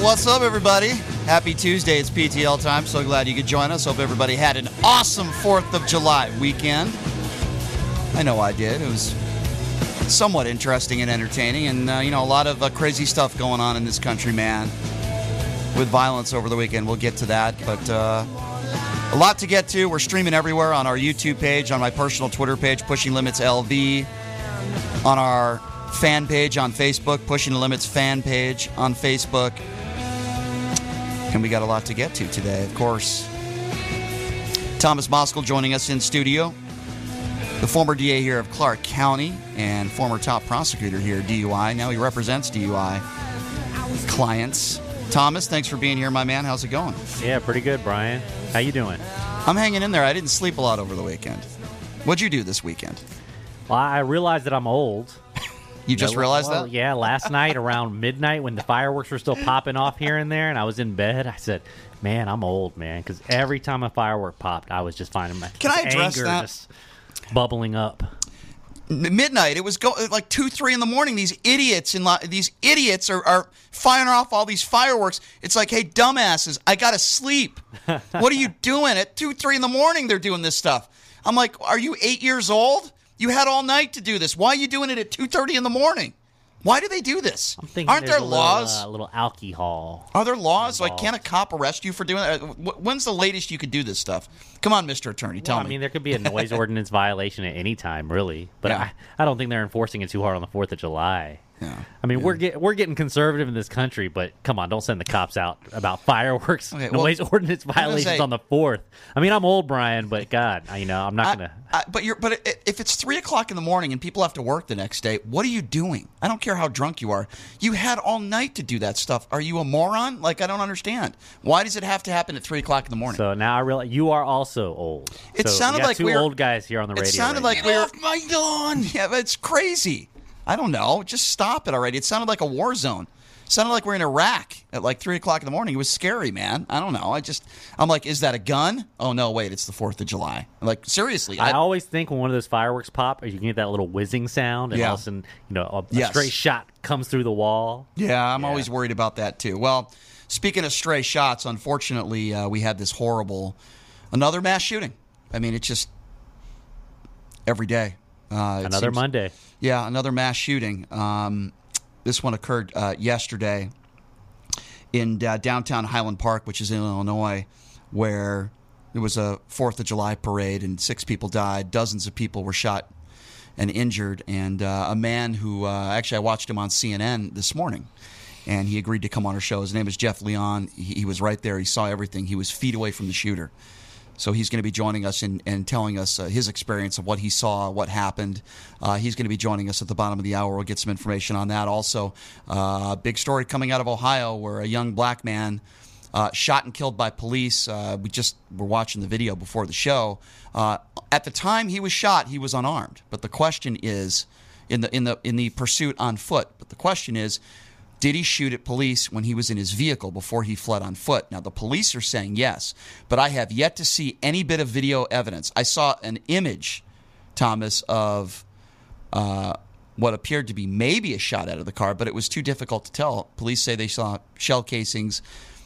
What's up, everybody? Happy Tuesday. It's PTL time. So glad you could join us. Hope everybody had an awesome 4th of July weekend. I know I did. It was somewhat interesting and entertaining, and, uh, you know, a lot of uh, crazy stuff going on in this country, man, with violence over the weekend. We'll get to that, but uh, a lot to get to. We're streaming everywhere on our YouTube page, on my personal Twitter page, Pushing Limits LV, on our fan page on Facebook, Pushing Limits fan page on Facebook. And we got a lot to get to today, of course. Thomas Moskal joining us in studio. The former DA here of Clark County and former top prosecutor here, DUI. Now he represents DUI clients. Thomas, thanks for being here, my man. How's it going? Yeah, pretty good, Brian. How you doing? I'm hanging in there. I didn't sleep a lot over the weekend. What'd you do this weekend? Well, I realized that I'm old. You just Yeah, realized well, that? Yeah, last night around midnight when the fireworks were still popping off here and there, and I was in bed, I said, "Man, I'm old, man," because every time a firework popped, I was just finding my Can I address anger that? just bubbling up. Midnight. It was go- uh, like two, three in the morning. These idiots and li- these idiots are, are firing off all these fireworks. It's like, hey, dumbasses, I gotta sleep. what are you doing at two, three in the morning? They're doing this stuff. I'm like, are you eight years old? You had all night to do this. Why are you doing it at two thirty in the morning? Why do they do this? I'm thinking Aren't there a little, laws? uh, little alcohol. Are there laws? Like, involved. can a cop arrest you for doing that? Uh, When's the latest you could do this stuff? Come on, Mr. Attorney, tell Well, I mean, there could be a noise ordinance violation at any time, really. But Yeah. I, I don't think they're enforcing it too hard on the Fourth of July. Yeah. I mean, we're get, we're getting conservative in this country, but come on, don't send the cops out about fireworks Okay, well, noise ordinance violations say- on the fourth. I mean, I'm old, Brian, but God, I, you know, I'm not I- gonna. I- but you're but if it's three o'clock in the morning and people have to work the next day, what are you doing? I don't care how drunk you are. You had all night to do that stuff. Are you a moron? Like I don't understand. Why does it have to happen at three o'clock in the morning? So now I realize you are also old. It So we sounded got like two we were- old guys here on the radio. it sounded right like now. we were my lawn. Yeah, but it's crazy. I don't know. Just stop it already. It sounded like a war zone. It sounded like we're in Iraq at like three o'clock in the morning. It was scary, man. I don't know. I just I'm like, is that a gun? Oh no, wait, it's the Fourth of July. Like seriously, I always think when one of those fireworks pop, you can get that little whizzing sound, and Yeah. all of a sudden, you know, a, a Yes. straight shot comes through the wall. Yeah, I'm Yeah. always worried about that too. Well, speaking of stray shots, unfortunately, uh, we had this horrible, another mass shooting. I mean, it's just every day. Uh, Another seems- Monday. Yeah, another mass shooting. Um, this one occurred uh, yesterday in uh, downtown Highland Park, which is in Illinois, where there was a Fourth of July parade and six people died. Dozens of people were shot and injured. And uh, a man who uh, actually I watched him on CNN this morning, and he agreed to come on our show. His name is Jeff Leon. He, he was right there. He saw everything. He was feet away from the shooter. So he's going to be joining us and, and telling us uh, his experience of what he saw, what happened. Uh, he's going to be joining us at the bottom of the hour. We'll get some information on that. Also, uh, big story coming out of Ohio where a young black man uh, shot and killed by police. Uh, we just were watching the video before the show. Uh, at the time he was shot, he was unarmed. But the question is, in the in the in the pursuit on foot. But the question is, did he shoot at police when he was in his vehicle before he fled on foot? Now, the police are saying yes, but I have yet to see any bit of video evidence. I saw an image, Thomas, of uh, what appeared to be maybe a shot out of the car, but it was too difficult to tell. Police say they saw shell casings.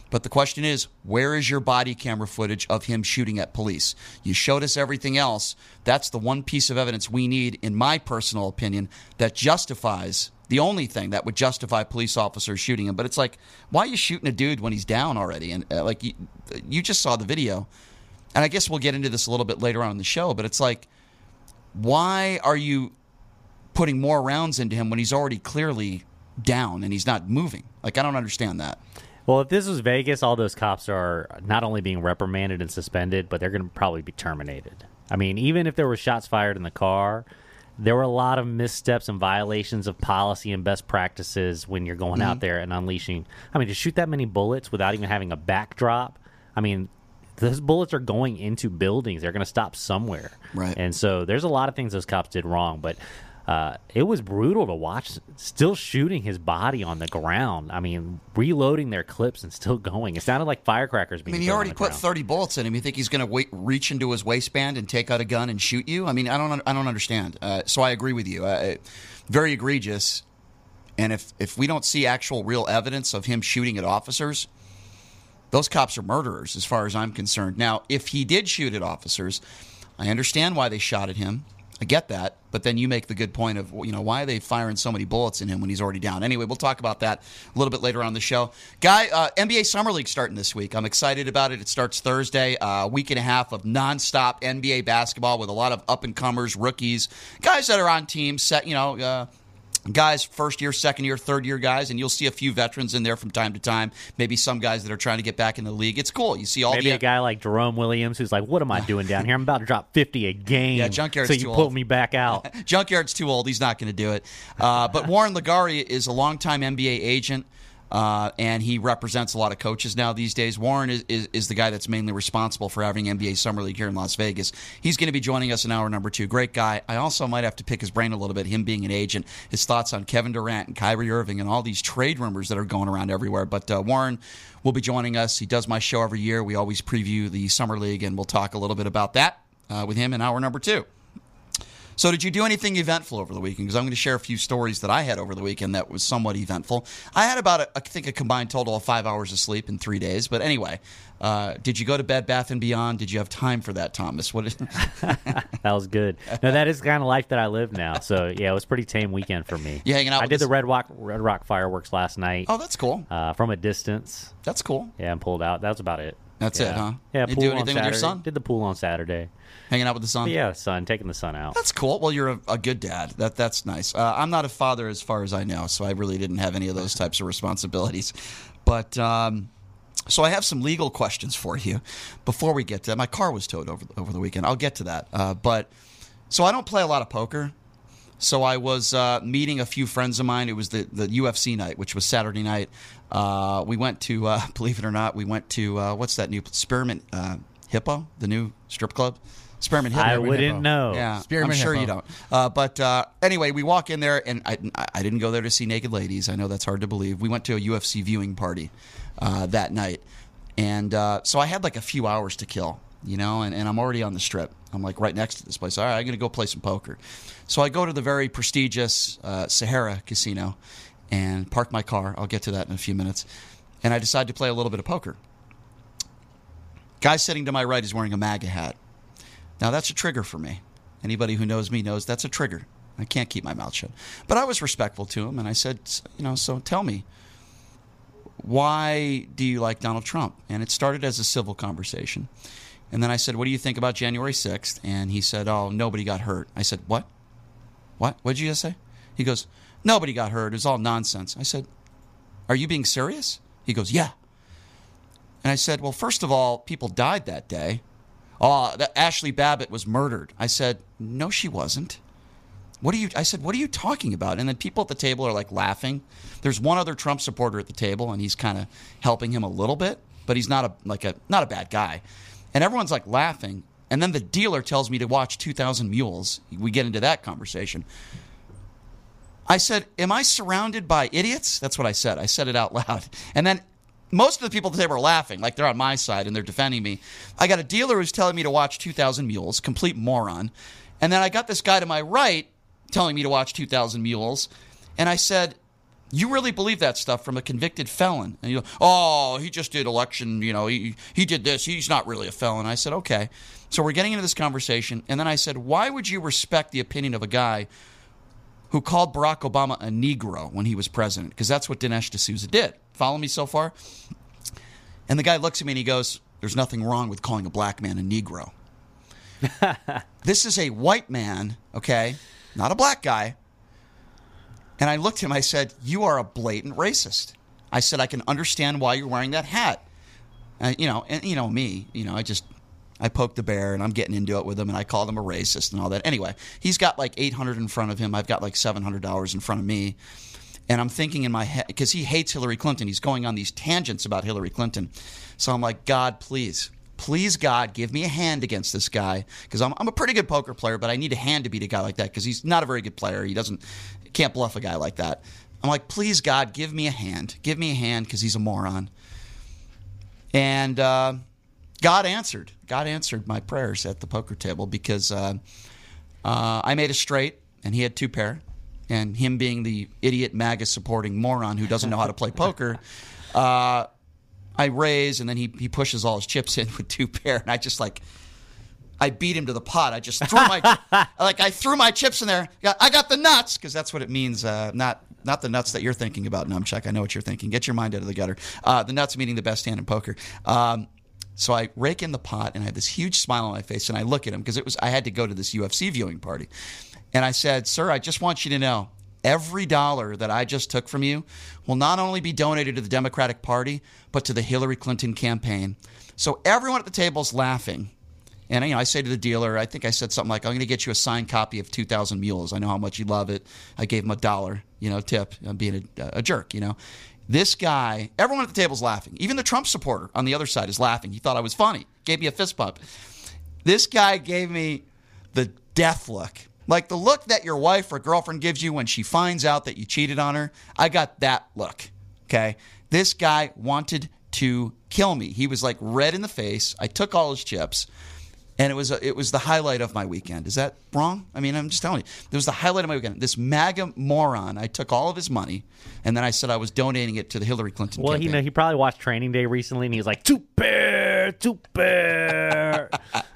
But the question is, where is your body camera footage of him shooting at police? You showed us everything else. That's the one piece of evidence we need, in my personal opinion, that justifies the only thing that would justify police officers shooting him. But it's like, why are you shooting a dude when he's down already? And uh, like, you, you just saw the video. And I guess we'll get into this a little bit later on in the show, but it's like, why are you putting more rounds into him when he's already clearly down and he's not moving? Like, I don't understand that. Well, if this was Vegas, all those cops are not only being reprimanded and suspended, but they're going to probably be terminated. I mean, even if there were shots fired in the car, there were a lot of missteps and violations of policy and best practices when you're going Mm-hmm. out there and unleashing. I mean, to shoot that many bullets without even having a backdrop. I mean, those bullets are going into buildings. They're going to stop somewhere. Right. And so there's a lot of things those cops did wrong, but uh, it was brutal to watch. Still shooting his body on the ground. I mean, reloading their clips and still going. It sounded like firecrackers I mean, he already put ground. 30 bullets in him. You think he's going to reach into his waistband and take out a gun and shoot you? I mean, I don't, I don't understand. Uh, so I agree with you. Uh, very egregious. And if if we don't see actual real evidence of him shooting at officers, those cops are murderers, as far as I'm concerned. Now, if he did shoot at officers, I understand why they shot at him. I get that, but then you make the good point of you know why are they firing so many bullets in him when he's already down? Anyway, we'll talk about that a little bit later on the show. Guy, uh, NBA Summer League starting this week. I'm excited about it. It starts Thursday. A uh, week and a half of nonstop NBA basketball with a lot of up and comers, rookies, guys that are on teams. Set you know. Uh, guys, first year, second year, third year guys, and you'll see a few veterans in there from time to time. Maybe some guys that are trying to get back in the league. It's cool. You see all Maybe the a guy like Jerome Williams who's like, "What am I doing down here? I'm about to drop 50 a game. Yeah, Junkyard's so you pull old. me back out." Junkyard's too old. He's not going to do it. Uh, but Warren LeGarie is a longtime NBA agent. Uh, and he represents a lot of coaches now these days. Warren is, is, is the guy that's mainly responsible for having NBA Summer League here in Las Vegas. He's going to be joining us in hour number two. Great guy. I also might have to pick his brain a little bit, him being an agent, his thoughts on Kevin Durant and Kyrie Irving and all these trade rumors that are going around everywhere. But uh, Warren will be joining us. He does my show every year. We always preview the Summer League, and we'll talk a little bit about that uh, with him in hour number two. So, did you do anything eventful over the weekend? Because I'm going to share a few stories that I had over the weekend that was somewhat eventful. I had about, a, I think, a combined total of five hours of sleep in three days. But anyway, uh, did you go to Bed Bath and Beyond? Did you have time for that, Thomas? What? Is, That was good. No, that is the kind of life that I live now. So yeah, it was a pretty tame weekend for me. You hanging out I did the- the Red Rock Red Rock fireworks last night oh, that's cool. uh, from a distance. That's cool. Yeah, and pulled out. That was about it. That's yeah. it, huh? Yeah. You pool do on anything with your son? Did the pool on Saturday. Hanging out with the sun. But yeah, sun taking the sun out. That's cool. Well, you're a, a good dad. That that's nice. Uh, I'm not a father as far as I know, so I really didn't have any of those types of responsibilities. But um, so I have some legal questions for you before we get to that. My car was towed over over the weekend. I'll get to that. Uh, but so I don't play a lot of poker. So I was uh, meeting a few friends of mine. It was the, the UFC night, which was Saturday night. Uh, we went to, uh, believe it or not, we went to uh, what's that new Spearmint uh, Hippo, the new strip club. Spearmint Hippo. I wouldn't Hippo. know. Yeah, Spearmint I'm sure you don't. Uh, but uh, anyway, we walk in there, and I, I didn't go there to see naked ladies. I know that's hard to believe. We went to a UFC viewing party uh, that night, and uh, so I had like a few hours to kill, you know, and, and I'm already on the strip. I'm like right next to this place. All right, I'm going to go play some poker. So I go to the very prestigious uh, Sahara Casino and park my car. I'll get to that in a few minutes. And I decide to play a little bit of poker. Guy sitting to my right is wearing a MAGA hat. Now that's a trigger for me. Anybody who knows me knows that's a trigger. I can't keep my mouth shut. But I was respectful to him and I said, you know, so tell me, why do you like Donald Trump? And it started as a civil conversation. And then I said, what do you think about January 6th? And he said, oh, nobody got hurt. I said, what? What? What did you just say? He goes, nobody got hurt. It was all nonsense. I said, are you being serious? He goes, yeah. And I said, well, first of all, people died that day. Oh, that Ashli Babbitt was murdered. I said, no, she wasn't. What are you? I said, what are you talking about? And then people at the table are like laughing. There's one other Trump supporter at the table, and he's kind of helping him a little bit, but he's not a like a not a bad guy. And everyone's like laughing. And then the dealer tells me to watch 2,000 Mules. We get into that conversation. I said, Am I surrounded by idiots? That's what I said. I said it out loud. And then most of the people at the table are laughing, like they're on my side and they're defending me. I got a dealer who's telling me to watch 2,000 Mules, complete moron. And then I got this guy to my right telling me to watch 2,000 Mules. And I said, you really believe that stuff from a convicted felon? And you go, oh, he just did election, you know, he, he did this. He's not really a felon. I said, okay. So we're getting into this conversation. And then I said, why would you respect the opinion of a guy who called Barack Obama a Negro when he was president? Because that's what Dinesh D'Souza did. Follow me so far? And the guy looks at me and he goes, there's nothing wrong with calling a black man a Negro. this is a white man, okay, not a black guy. And I looked at him, I said, You are a blatant racist. I said, I can understand why you're wearing that hat. Uh, you know, and you know me, you know, I just, I poked the bear and I'm getting into it with him and I called him a racist and all that. Anyway, he's got like 800 in front of him. I've got like $700 in front of me. And I'm thinking in my head, because he hates Hillary Clinton, he's going on these tangents about Hillary Clinton. So I'm like, God, please, please, God, give me a hand against this guy. Because I'm, I'm a pretty good poker player, but I need a hand to beat a guy like that because he's not a very good player. He doesn't, can't bluff a guy like that. I'm like, please, God, give me a hand. Give me a hand because he's a moron. And uh, God answered. God answered my prayers at the poker table because uh, uh, I made a straight and he had two pair. And him being the idiot MAGA supporting moron who doesn't know how to play poker, uh, I raise and then he, he pushes all his chips in with two pair. And I just like, I beat him to the pot. I just threw my like I threw my chips in there. I got the nuts because that's what it means. Uh, not not the nuts that you're thinking about, Numchuck. I know what you're thinking. Get your mind out of the gutter. Uh, the nuts meaning the best hand in poker. Um, so I rake in the pot and I have this huge smile on my face and I look at him because it was I had to go to this UFC viewing party, and I said, "Sir, I just want you to know." Every dollar that I just took from you will not only be donated to the Democratic Party, but to the Hillary Clinton campaign. So everyone at the table is laughing and you know, I say to the dealer, I think I said something like, "I'm going to get you a signed copy of 2,000 Mules. I know how much you love it." I gave him a dollar, you know, tip. I'm being a, a jerk, you know. This guy, everyone at the table is laughing. Even the Trump supporter on the other side is laughing. He thought I was funny. Gave me a fist bump. This guy gave me the death look. Like the look that your wife or girlfriend gives you when she finds out that you cheated on her. I got that look. Okay. This guy wanted to kill me. He was like red in the face. I took all his chips and it was a, it was the highlight of my weekend. Is that wrong? I mean, I'm just telling you, it was the highlight of my weekend. This MAGA moron, I took all of his money, and then I said I was donating it to the Hillary Clinton. Well, campaign. know, he probably watched Training Day recently, and he was like, "Two bear, two bear."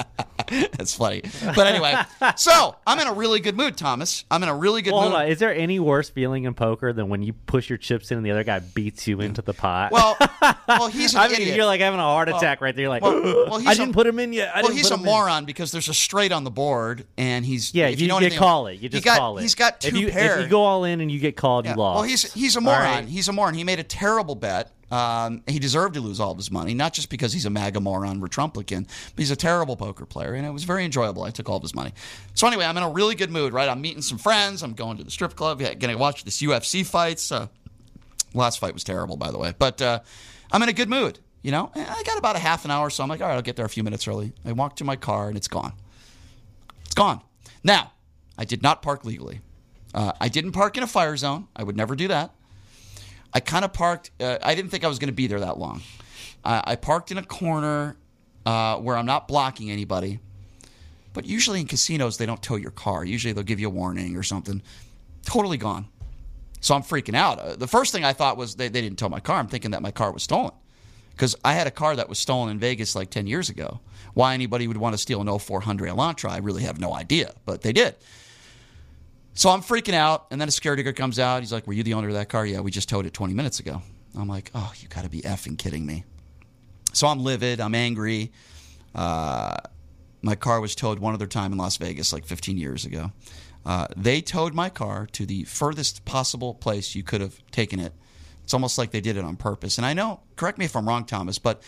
That's funny. But anyway, so I'm in a really good mood, Thomas. I'm in a really good Well, mood. hold on. Is there any worse feeling in poker than when you push your chips in and the other guy beats you into the pot? Well, well, he's an I mean, idiot. you're like having a heart attack right there. You're like, well, well, he's I a- didn't put him in yet. I well, he's a him in." moron because there's a straight on the board, and he's Yeah, If you, know you call it. You just got- call it. He's got two if you, pair. If you go all in and you get called, Yeah. you lost. Well, he's he's a moron. right. He's a moron. He made a terrible bet. Um, he deserved to lose all of his money, not just because he's a MAGA moron Trumplican, but he's a terrible poker player, and it was very enjoyable. I took all of his money. So anyway, I'm in a really good mood. Right, I'm meeting some friends. I'm going to the strip club. Going to watch this UFC fights. Uh, last fight was terrible, by the way, but uh, I'm in a good mood. You know, And I got about a half an hour, so I'm like, all right, I'll get there a few minutes early. I walk to my car, and it's gone. It's gone. Now, I did not park legally. Uh, I didn't park in a fire zone. I would never do that. I kind of parked. Uh, I didn't think I was going to be there that long. I, I parked in a corner uh, where I'm not blocking anybody. But usually in casinos, they don't tow your car. Usually they'll give you a warning or something. Totally gone. So I'm freaking out. Uh, the first thing I thought was they, they didn't tow my car. I'm thinking that my car was stolen because I had a car that was stolen in Vegas like 10 years ago. Why anybody would want to steal an 0400 Elantra, I really have no idea, but they did. So I'm freaking out, and then a security guard comes out. He's like, "Were you the owner of that car?" Yeah, we just towed it 20 minutes ago. I'm like, "Oh, you got to be effing kidding me!" So I'm livid. I'm angry. Uh, my car was towed one other time in Las Vegas, like 15 years ago. Uh, they towed my car to the furthest possible place you could have taken it. It's almost like they did it on purpose. And I know, correct me if I'm wrong, Thomas, but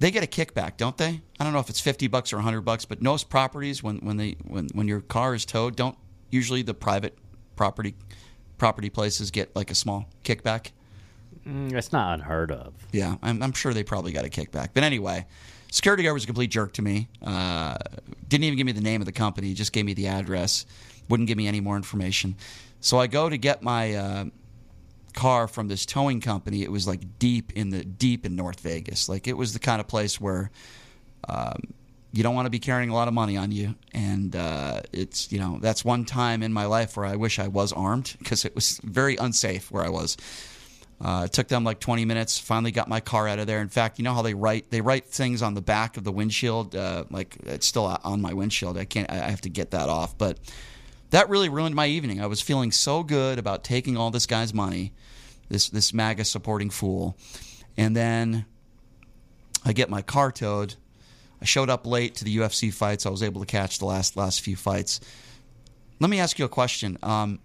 they get a kickback, don't they? I don't know if it's 50 bucks or 100 bucks, but most properties, when when they when when your car is towed, don't usually the private property property places get like a small kickback. Mm, It's not unheard of. Yeah, I'm, I'm sure they probably got a kickback. But anyway, security guard was a complete jerk to me. Uh, didn't even give me the name of the company, just gave me the address. Wouldn't give me any more information. So I go to get my uh, car from this towing company. It was like deep in the deep in North Vegas. Like it was the kind of place where um, you don't want to be carrying a lot of money on you. And uh, it's you know that's one time in my life where I wish I was armed because it was very unsafe where I was. Uh, it took them like 20 minutes. Finally, got my car out of there. In fact, you know how they write they write things on the back of the windshield. Uh, like it's still on my windshield. I can't. I have to get that off. But that really ruined my evening. I was feeling so good about taking all this guy's money, this this MAGA supporting fool, and then I get my car towed. I showed up late to the UFC fights. I was able to catch the last last few fights. Let me ask you a question. Um,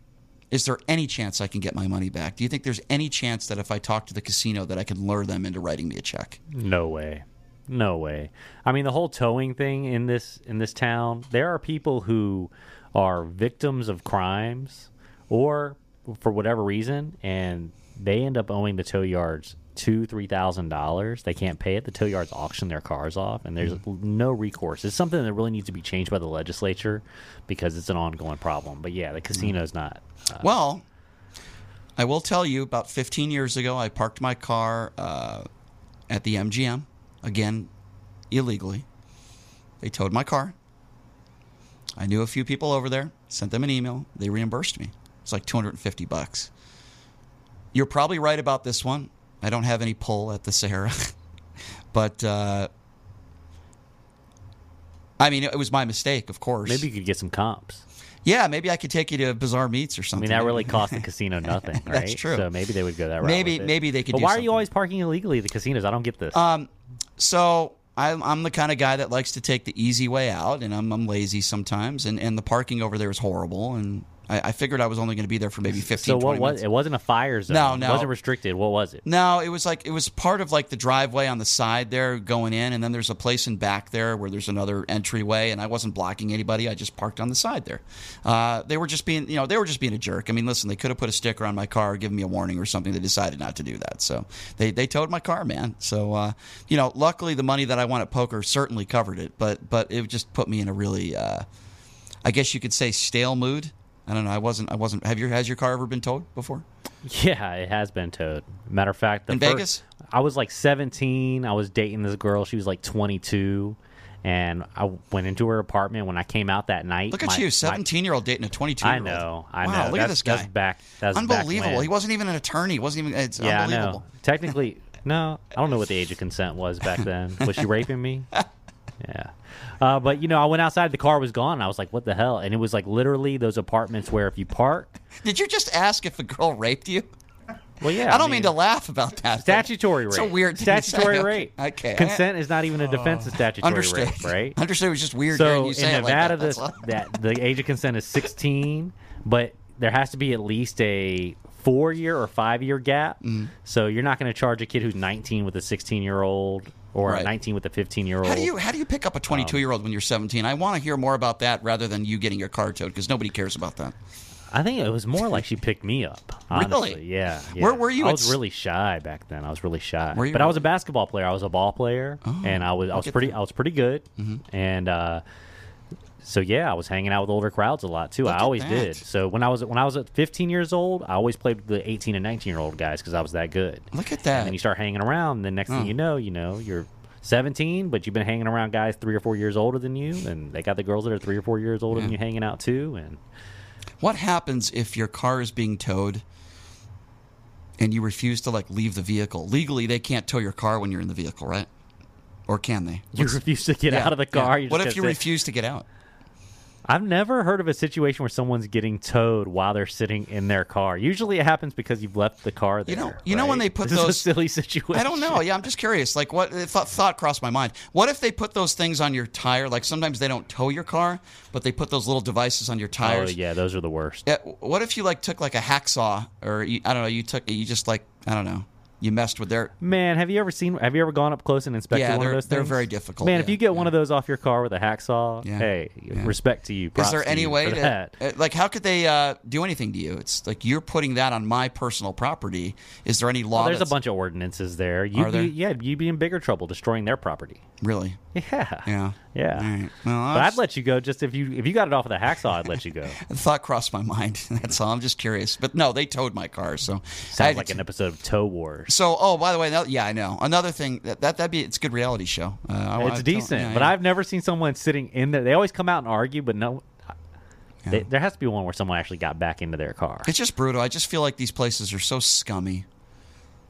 is there any chance I can get my money back? Do you think there's any chance that if I talk to the casino that I can lure them into writing me a check? No way. No way. I mean, the whole towing thing in this in this town. There are people who are victims of crimes, or for whatever reason, and they end up owing the tow yards two, three thousand dollars. They can't pay it. The tow yards auction their cars off, and there's no recourse. It's something that really needs to be changed by the legislature because it's an ongoing problem. But yeah, the casino's not. Uh, Well, I will tell you about 15 years ago, I parked my car uh, at the MGM, again, illegally. They towed my car. I knew a few people over there, sent them an email. They reimbursed me. It's like 250 bucks. You're probably right about this one. I don't have any pull at the Sahara. but, uh, I mean, it was my mistake, of course. maybe you could get some comps. Yeah, maybe I could take you to Bazaar Meats or something. I mean, that really cost the casino nothing, right? That's true. So maybe they would go that route. Maybe- maybe they could But why are you always parking illegally at the casinos? I don't get this. Um, so I'm, I'm the kind of guy that likes to take the easy way out, and I'm, I'm lazy sometimes. And, and the parking over there is horrible. And I, I figured I was only going to be there for maybe 15, so 20 what was minutes. it? Wasn't a fire zone. No, It no. wasn't restricted. What was it? No, it was like it was part of like the driveway on the side there going in, and then there's a place in back there where there's another entryway, and I wasn't blocking anybody. I just parked on the side there. Uh, they were just being, you know, they were just being a jerk. I mean, listen, they could have put a sticker on my car, given me a warning or something. They decided not to do that, so they they towed my car, man. So uh, you know, luckily the money that I won at poker certainly covered it, but but it just put me in a really, uh, I guess you could say, stale mood. I don't know. I wasn't. I wasn't. Have your has your car ever been towed before? Yeah, it has been towed. Matter of fact, the In first- Vegas? I was like 17. I was dating this girl. She was like 22, and I went into her apartment. When I came out that night, Look at my- you, my- 17 year old dating a 22 year I know. I wow, know. Look at this guy. That's back. That's Unbelievable. He wasn't even an attorney. He wasn't even. It's Yeah, I know. unbelievable. Technically, no. I don't know what the age of consent was back then. Was she raping me? Yeah. Uh, but you know, I went outside. The car was gone. I was like, "What the hell?" And it was like literally those apartments where if you park, Did you just ask if a girl raped you? well, yeah. I don't mean, to laugh about that. Statutory rape. It's a weird thing to say. statutory rape. Okay. Consent is not even a defense of statutory Understood. rape, right? Understood. It was just weird So in it like Nevada, that. All. that the age of consent is 16, but there has to be at least a four year or five year gap. Mm. So you're not going to charge a kid who's 19 with a 16 year old or Right. 19 with a 15 year old. How do you how do you pick up a 22 year old when you're 17? I want to hear more about that rather than you getting your car towed because nobody cares about that. I think it was more like she picked me up. Honestly, Really? yeah, yeah. Where were you I was really shy back then. I was really shy. But I was a basketball player. I was a ball player, and I was I was pretty that. Mm-hmm. I was pretty good. And uh, so yeah, I was hanging out with older crowds a lot too. Look I always that. did. So when I was when I was at 15 years old, I always played with the 18 and 19 year old guys because I was that good. Look at that. And then you start hanging around. And the next Oh. thing you know, you know you're 17, but you've been hanging around guys three or four years older than you, and they got the girls that are three or four years older than you hanging out too. And What happens if your car is being towed and you refuse to like leave the vehicle? Legally, they can't tow your car when you're in the vehicle, right? Or can they? you refuse to get Yeah, out of the yeah. car. you're What if you gonna refuse to get out? I've never heard of a situation where someone's getting towed while they're sitting in their car. Usually, it happens because you've left the car there. You know- you know when they put this is those- a silly situation. I don't know. Yeah, I'm just curious. Like, what thought, thought crossed my mind? What if they put those things on your tire? Like, sometimes they don't tow your car, but they put those little devices on your oh, tires. Oh yeah, those are the worst. Yeah, What if you like took like a hacksaw, or you, I don't know, you took you just like I don't know, you messed with their. Man, have you ever seen? Have you ever gone up close and inspected Yeah, one of those? they're things? very difficult, Man, if you get one of those off your car with a hacksaw, Yeah, hey, yeah. respect to you. Is there any way to that. uh, like how could they uh, do anything to you? It's like you're putting that on my personal property. Is there any law? Well, there's a bunch of ordinances there. You'd Are there? Be, yeah, you'd be in bigger trouble destroying their property. Really? Yeah. Yeah. Yeah. Right. Well, But I'd let you go just if you if you got it off of the hacksaw. I'd let you go. the thought crossed my mind. That's all. I'm just curious. But no, they towed my car. So Sounds like to- an episode of Tow Wars. So, oh, by the way, no, yeah, I know. Another thing that that that'd be it's a good reality show. Uh, It's decent, yeah, but yeah. I've never seen someone sitting in there. They always come out and argue, but no, they, there has to be one where someone actually got back into their car. It's just brutal. I just feel like these places are so scummy.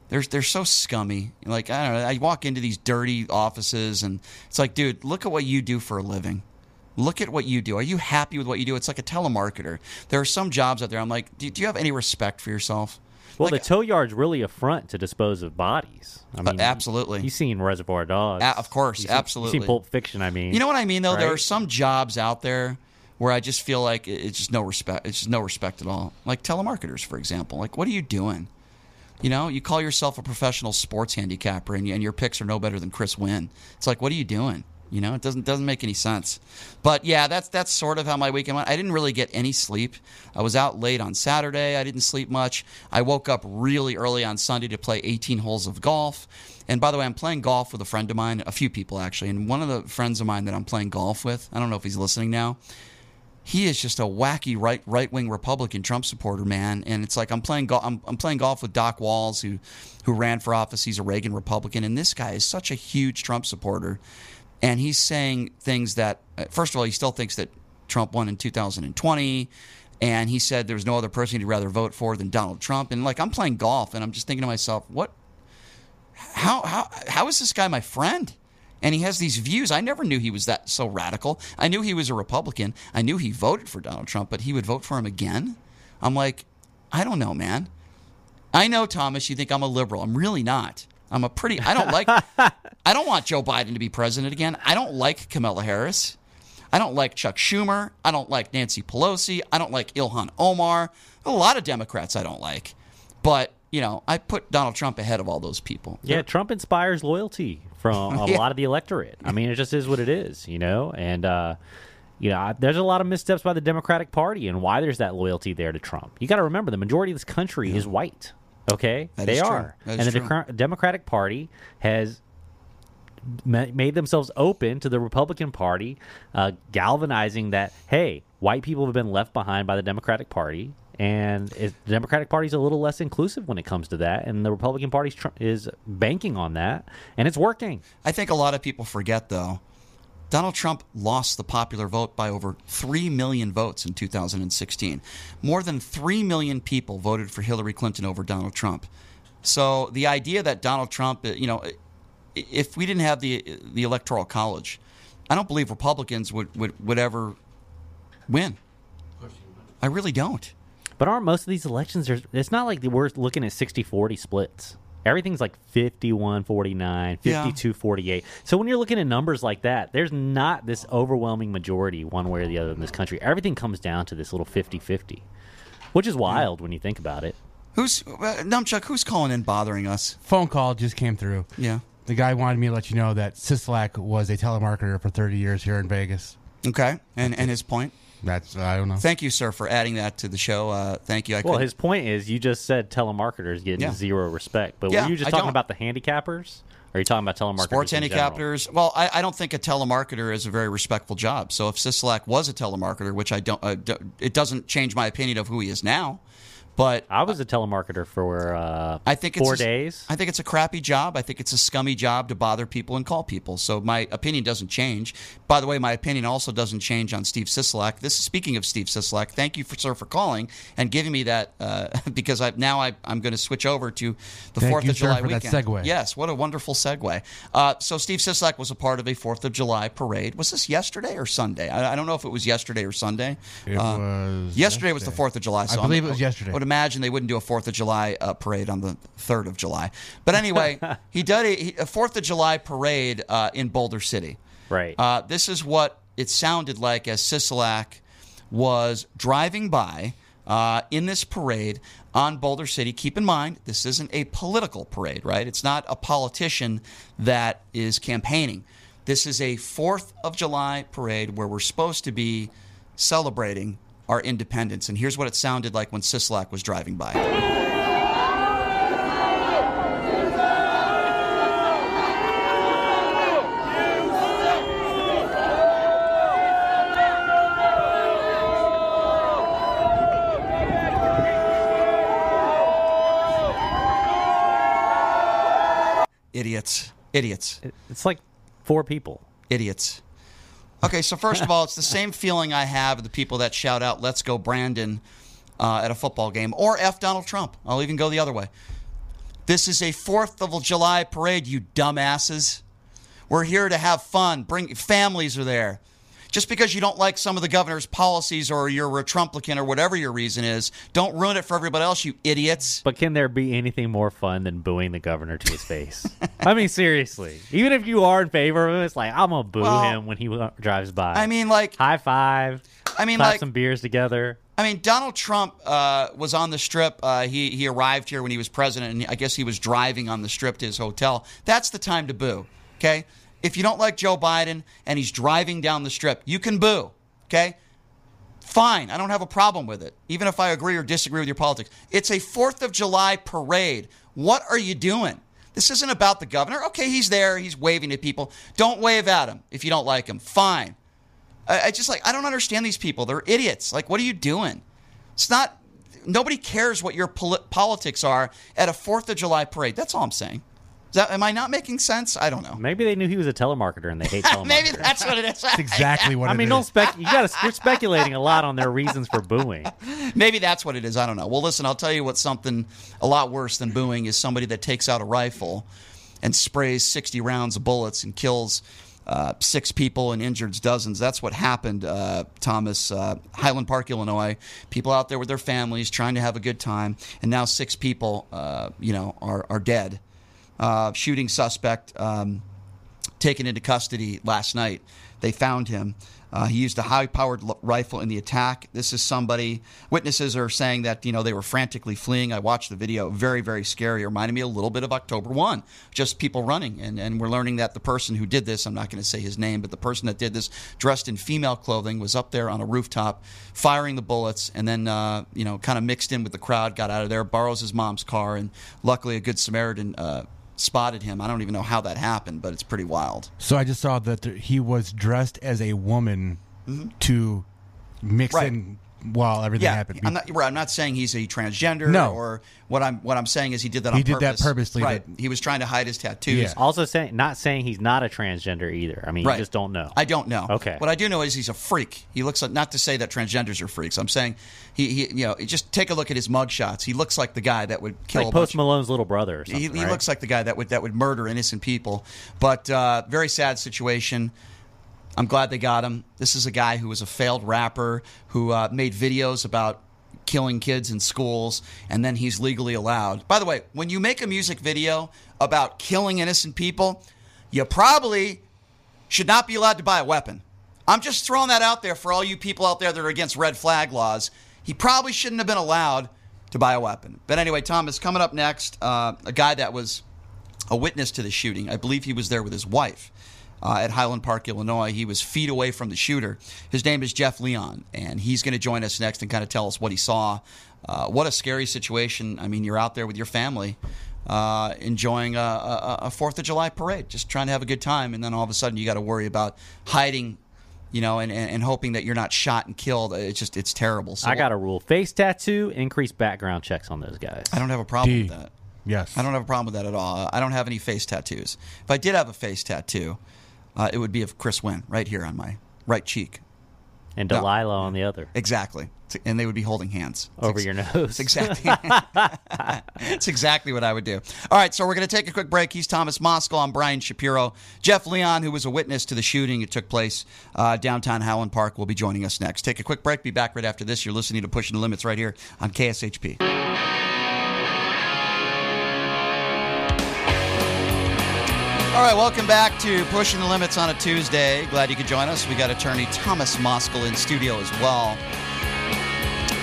They're they're so scummy. Like I don't know. I walk into these dirty offices, and it's like, dude, look at what you do for a living. Look at what you do. Are you happy with what you do? It's like a telemarketer. There are some jobs out there. I'm like, do, do you have any respect for yourself? Well, Like, the tow yard's really a front to dispose of bodies. I mean, Uh, absolutely. You've seen Reservoir Dogs, A- of course, You've seen- absolutely. You've seen Pulp Fiction. I mean, You know what I mean, though. There are some jobs out there where I just feel like it's just no respect. It's just no respect at all. Like telemarketers, for example. Like, what are you doing? You know, you call yourself a professional sports handicapper, and, and your picks are no better than Chris Wynn. It's like, what are you doing? You know, it doesn't doesn't make any sense. But yeah, that's that's sort of how my weekend went. I didn't really get any sleep. I was out late on Saturday. I didn't sleep much. I woke up really early on Sunday to play 18 holes of golf. And by the way, I'm playing golf with a friend of mine, a few people actually. And one of the friends of mine that I'm playing golf with, I don't know if he's listening now. He is just a wacky right right wing Republican Trump supporter, man. And it's like I'm playing golf. I'm, I'm playing golf with Doc Walls, who who ran for office. He's a Reagan Republican, and this guy is such a huge Trump supporter and he's saying things that uh, first of all he still thinks that Trump won in 2020 and he said there's no other person he'd rather vote for than Donald Trump and like I'm playing golf and I'm just thinking to myself what how how how is this guy my friend and he has these views I never knew he was that so radical I knew he was a Republican I knew he voted for Donald Trump but he would vote for him again I'm like I don't know man I know Thomas you think I'm a liberal I'm really not I'm a pretty. I don't like. I don't want Joe Biden to be president again. I don't like Kamala Harris. I don't like Chuck Schumer. I don't like Nancy Pelosi. I don't like Ilhan Omar. A lot of Democrats I don't like, but you know I put Donald Trump ahead of all those people. Yeah, Trump inspires loyalty from a Yeah. lot of the electorate. I mean, it just is what it is, you know. And uh, you know, I- there's a lot of missteps by the Democratic Party and why there's that loyalty there to Trump. You got to remember, the majority of this country is white. Okay, That they are, and the. Deca- Democratic Party has ma- made themselves open to the Republican Party, uh, galvanizing that hey, white people have been left behind by the Democratic Party, and it, the Democratic Party is a little less inclusive when it comes to that, and the Republican Party tr- is banking on that, and it's working. I think a lot of people forget though. Donald Trump lost the popular vote by over 3 million votes in 2016. More than 3 million people voted for Hillary Clinton over Donald Trump. So the idea that Donald Trump, uh, you know, if we didn't have the the electoral college, I don't believe Republicans would would, would ever win. I really don't. But aren't most of these elections? It's not like we're looking at 60-40 splits. Everything's like 51 49, Yeah. 52 48. So when you're looking at numbers like that, there's not this overwhelming majority one way or the other in this country. Everything comes down to this little 50 50, which is wild when you think about it. Who's uh, Numchuck? Who's calling in bothering us? Phone call just came through. Yeah. The guy wanted me to let you know that Sisolak was a telemarketer for 30 years here in Vegas. Okay. And and his point. That's I don't know. Thank you, sir, for adding that to the show. Uh, thank you. I Well, couldn't- his point is you just said telemarketers getting Yeah. zero respect. But Yeah, were you just I talking don't. about the handicappers? Or are you talking about telemarketers? sports in handicappers. Well, I, I don't think a telemarketer is a very respectful job. So if Sisolak was a telemarketer, which I don't, uh, do, it doesn't change my opinion of who he is now. But I was a telemarketer for uh, I think four it's a, days. I think it's a crappy job. I think it's a scummy job to bother people and call people. So my opinion doesn't change. By the way, my opinion also doesn't change on Steve Sisolak. This is speaking of Steve Sisolak. Thank you for sir for calling and giving me that uh, because I now I, I'm going to switch over to the Thank Fourth you, of sir, July for that weekend. segue. Yes, what a wonderful segue. Uh, so Steve Sisolak was a part of a Fourth of July parade. Was this yesterday or Sunday? I, I don't know if it was yesterday or Sunday. It Uh, was Yesterday was the. Fourth of July. So I believe I'm- it was yesterday. Imagine they wouldn't do a Fourth of July uh, parade on the third of July. But anyway, he did a, a Fourth of July parade uh, in Boulder City. Right. Uh, this is what it sounded like as Sisolak was driving by uh, in this parade on Boulder City. Keep in mind, this isn't a political parade, right? It's not a politician that is campaigning. This is a Fourth of July parade where we're supposed to be celebrating our independence. And here's what it sounded like when Sisolak was driving by. Idiots. Idiots. it's like four people. idiots. Okay, so first of all, it's the same feeling I have of the people that shout out "Let's go, Brandon" uh, at a football game, or "F Donald Trump." I'll even go the other way. This is a Fourth of July parade, you dumbasses. We're here to have fun. Bring families are there. Just because you don't like some of the governor's policies or you're a Trumplican or whatever your reason is, don't ruin it for everybody else, you idiots. But can there be anything more fun than booing the governor to his face? I mean, seriously. Even if you are in favor of him, it's like I'm gonna boo Well, him when he drives by. I mean, like, high five. I mean, like, some beers together. I mean, Donald Trump uh, was on the strip. Uh, he he arrived here when he was president, and I guess he was driving on the strip to his hotel. That's the time to boo. Okay, if you don't like Joe Biden and he's driving down the strip, you can boo. Okay, fine. I don't have a problem with it, even if I agree or disagree with your politics. It's a Fourth of July parade. What are you doing? This isn't about the governor. Okay, he's there. He's waving at people. Don't wave at him if you don't like him. Fine. I, I just like I don't understand these people. They're idiots. Like, what are you doing? It's not. Nobody cares what your poli- politics are at a Fourth of July parade. That's all I'm saying. Is that, am I not making sense? I don't know. Maybe they knew he was a telemarketer and they hate telemarketers. Maybe that's what it is. That's exactly what I it mean, is. don't spec. You got to. You're speculating a lot on their reasons for booing. Maybe that's what it is. I don't know. Well, listen, I'll tell you what something a lot worse than booing is somebody that takes out a rifle and sprays 60 rounds of bullets and kills uh, six people and injures dozens. That's what happened, uh, Thomas. Uh, Highland Park, Illinois. People out there with their families trying to have a good time, and now six people, uh, you know, are, are dead. Uh, shooting suspect um, taken into custody last night. They found him. Uh, he used a high-powered l- rifle in the attack. This is somebody. Witnesses are saying that you know they were frantically fleeing. I watched the video. Very, very scary. It reminded me a little bit of October one. Just people running, and and we're learning that the person who did this. I'm not going to say his name, but the person that did this, dressed in female clothing, was up there on a rooftop, firing the bullets, and then uh, you know kind of mixed in with the crowd, got out of there, borrows his mom's car, and luckily a good Samaritan. Uh, spotted him. I don't even know how that happened, but it's pretty wild. So I just saw that there, he was dressed as a woman to mix Mm-hmm. Right. in while everything happened. I'm not, right, I'm not saying he's a transgender. No. or what I'm what I'm saying is he did that. He on did that purpose. purposely, Right, but- he was trying to hide his tattoos. Yeah. Also saying, not saying he's not a transgender either. I mean, Right. you just don't know. I don't know. Okay. What I do know is he's a freak. He looks like not to say that transgenders are freaks. I'm saying he, he you know, just take a look at his mugshots. He looks like the guy that would kill like a bunch Post Malone's little brother. Or something, he, he looks like the guy that would that would murder innocent people. But uh, very sad situation. I'm glad they got him. This is a guy who was a failed rapper who uh, made videos about killing kids in schools, and then he's legally allowed. By the way, when you make a music video about killing innocent people, you probably should not be allowed to buy a weapon. I'm just throwing that out there for all you people out there that are against red flag laws. He probably shouldn't have been allowed to buy a weapon. But anyway, Thomas, coming up next, uh, a guy that was a witness to the shooting. I believe he was there with his wife uh, at Highland Park, Illinois. He was feet away from the shooter. His name is Jeff Leon, and he's going to join us next and kind of tell us what he saw. Uh, what a scary situation. I mean, you're out there with your family. Uh, enjoying a, a, a Fourth of July parade, just trying to have a good time, and then all of a sudden you got to worry about hiding, you know, and, and, and hoping that you're not shot and killed. It's just it's terrible. So I got a rule: face tattoo, increase background checks on those guys. I don't have a problem D. with that. Yes. I don't have a problem with that at all. I don't have any face tattoos. If I did have a face tattoo, uh, it would be of Chris Wynn right here on my right cheek. And No. Delilah on the other, Exactly. And they would be holding hands. It's over ex- your nose. Exactly. it's exactly what I would do. All right, so we're going to take a quick break. He's Thomas Moskal. I'm Brian Shapiro. Jeff Leon, who was a witness to the shooting, that took place uh, downtown Highland Park, will be joining us next. Take a quick break. Be back right after this. You're listening to Pushing the Limits right here on KSHP. All right, welcome back to Pushing the Limits on a Tuesday. Glad you could join us. We got attorney Thomas Moskal in studio as well.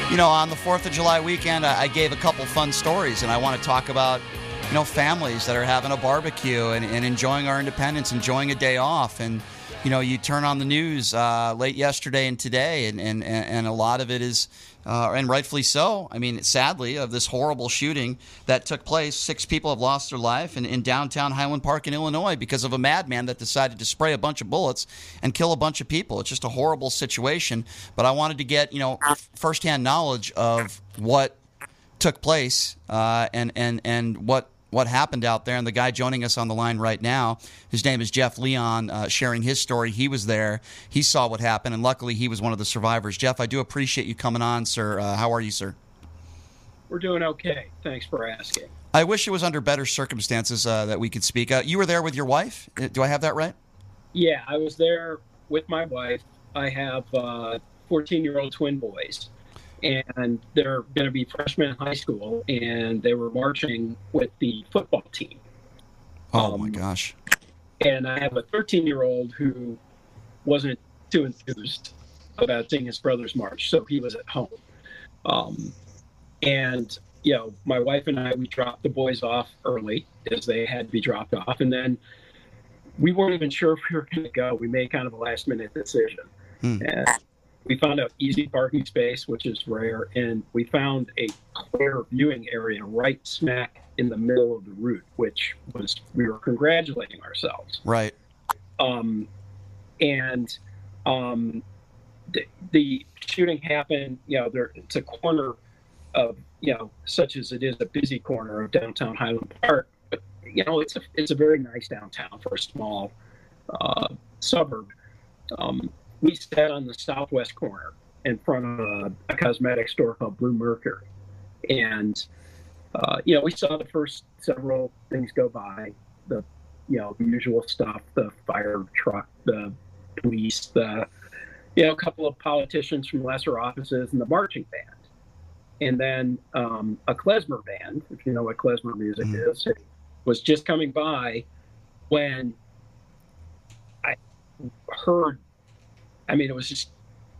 You know, on the 4th of July weekend, I gave a couple fun stories, and I want to talk about, you know, families that are having a barbecue and, and enjoying our independence, enjoying a day off. And, you know, you turn on the news uh, late yesterday and today, and, and, and a lot of it is, uh, and rightfully so. I mean, sadly, of this horrible shooting that took place, six people have lost their life in, in downtown Highland Park in Illinois because of a madman that decided to spray a bunch of bullets and kill a bunch of people. It's just a horrible situation. But I wanted to get, you know, firsthand knowledge of what took place uh, and, and, and what what happened out there. And the guy joining us on the line right now, his name is Jeff Leon, uh, sharing his story. He was there. He saw what happened, and luckily he was one of the survivors. Jeff, I do appreciate you coming on, sir. Uh, how are you, sir? We're doing okay. Thanks for asking. I wish it was under better circumstances uh, that we could speak. Uh, you were there with your wife. Uh, Do I have that right? Yeah, I was there with my wife. I have uh, 14 year old twin boys, and they're going to be freshmen in high school, and they were marching with the football team. Oh Um, my gosh. And I have a 13 year old who wasn't too enthused about seeing his brothers march, so he was at home. Um, and you know, my wife and I we dropped the boys off early as they had to be dropped off, and then we weren't even sure if we were going to go. We made kind of a last minute decision, Hmm. and we found an easy parking space, which is rare, and we found a clear viewing area right smack in the middle of the route, which was we were congratulating ourselves. Right. Um, and um, the, the shooting happened. You know, there it's a corner of you know, such as it is a busy corner of downtown Highland Park. But you know, it's a it's a very nice downtown for a small uh, suburb. Um, we sat on the southwest corner in front of a, a cosmetic store called Bluemercury, and uh, you know, we saw the first several things go by. The you know, usual stuff, the fire truck, the police, the, you know, a couple of politicians from lesser offices and the marching band. And then um, a klezmer band, if you know what klezmer music Mhm. is, was just coming by when I heard, I mean, it was just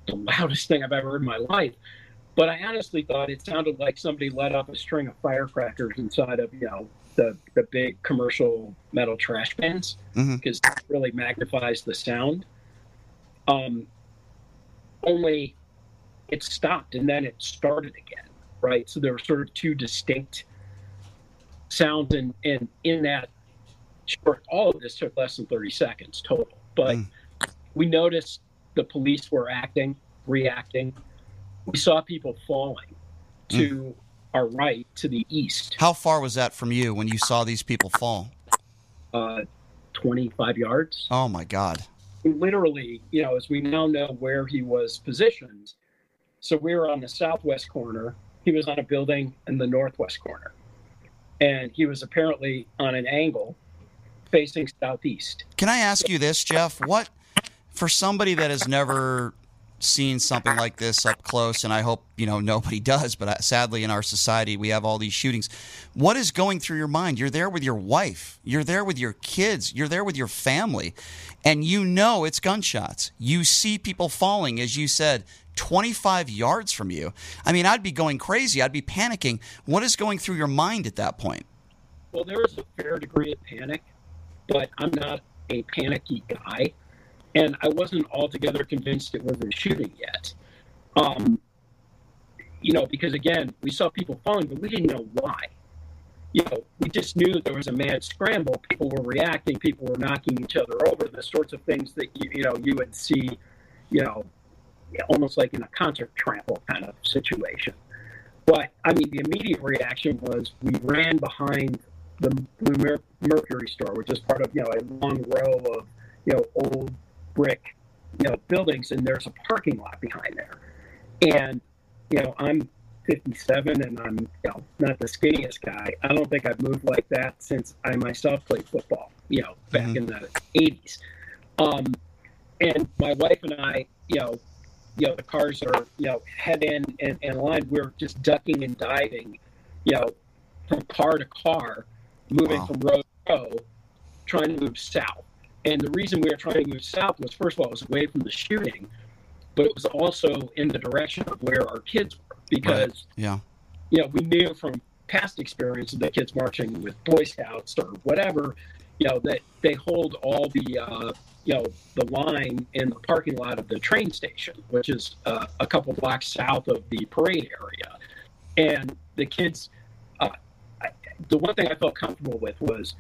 the loudest thing I've ever heard in my life. But I honestly thought it sounded like somebody let off a string of firecrackers inside of, you know, the, the big commercial metal trash bins because that really magnifies the sound. Um, only it stopped and then it started again, right? So there were sort of two distinct sounds, and, and in that short, all of this took less than 30 seconds total. But Mm. we noticed the police were acting, reacting. We saw people falling to our right, to the east, How far was that from you when you saw these people fall? uh, 25 yards. Oh my God. literally, you know, as we now know where he was positioned. So we were on the southwest corner. He was on a building in the northwest corner. And he was apparently on an angle facing southeast. Can I ask you this, Jeff? What for somebody that has never seen something like this up close, and I hope you know nobody does, but uh, sadly in our society we have all these shootings. What is going through your mind? You're there with your wife, you're there with your kids, you're there with your family, and you know it's gunshots. You see people falling, as you said. 25 yards from you. I mean, I'd be going crazy. I'd be panicking. What is going through your mind at that point? Well, there is a fair degree of panic, but I'm not a panicky guy. And I wasn't altogether convinced it was a shooting yet. Um, you know, because again, we saw people falling, but we didn't know why. You know, we just knew that there was a mad scramble. People were reacting. People were knocking each other over. The sorts of things that you, you know you would see, you know, almost like in a concert trample kind of situation. But I mean, the immediate reaction was we ran behind the Mercury store, which is part of you know a long row of you know old brick you know buildings, and there's a parking lot behind there. And you know I'm 57 and I'm you know not the skinniest guy. I don't think I've moved like that since I myself played football. You know back Mhm. in the 80s. Um, and my wife and I, you know, you know the cars are you know head in and, and line. We're just ducking and diving, you know, from car to car, moving Wow. from row to row, trying to move south. And the reason we were trying to move south was first of all it was away from the shooting, but it was also in the direction of where our kids were because Yeah. you know, we knew from past experience of the kids marching with Boy Scouts or whatever, you know, that they hold all the, uh, you know, the line in the parking lot of the train station, which is uh, a couple blocks south of the parade area. And the kids, uh, I, the one thing I felt comfortable with was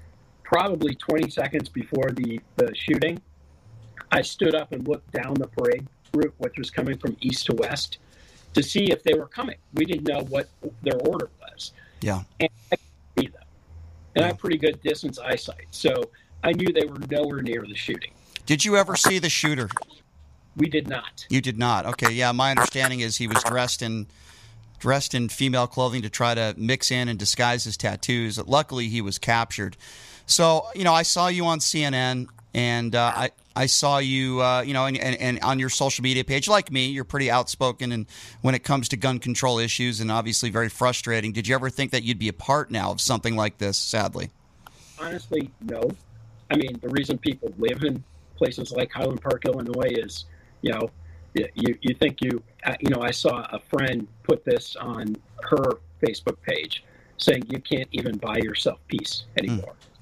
probably 20 seconds before the, the shooting, I stood up and looked down the parade route, which was coming from east to west, to see if they were coming. We didn't know what their order was. Yeah. And I see them. And I have pretty good distance eyesight. So I knew they were nowhere near the shooting. Did you ever see the shooter? We did not. You did not. Okay, yeah. My understanding is he was dressed in dressed in female clothing to try to mix in and disguise his tattoos. Luckily, he was captured. So, you know, I saw you on CNN, and uh, I I saw you, uh, you know, and, and, and on your social media page. Like me, you're pretty outspoken, and when it comes to gun control issues, and obviously very frustrating. Did you ever think that you'd be a part now of something like this? Sadly, Honestly, no. I mean, the reason people live in places like Highland Park, Illinois is, you know, you you think you uh, you know I saw a friend put this on her Facebook page saying you can't even buy yourself peace anymore. Mm.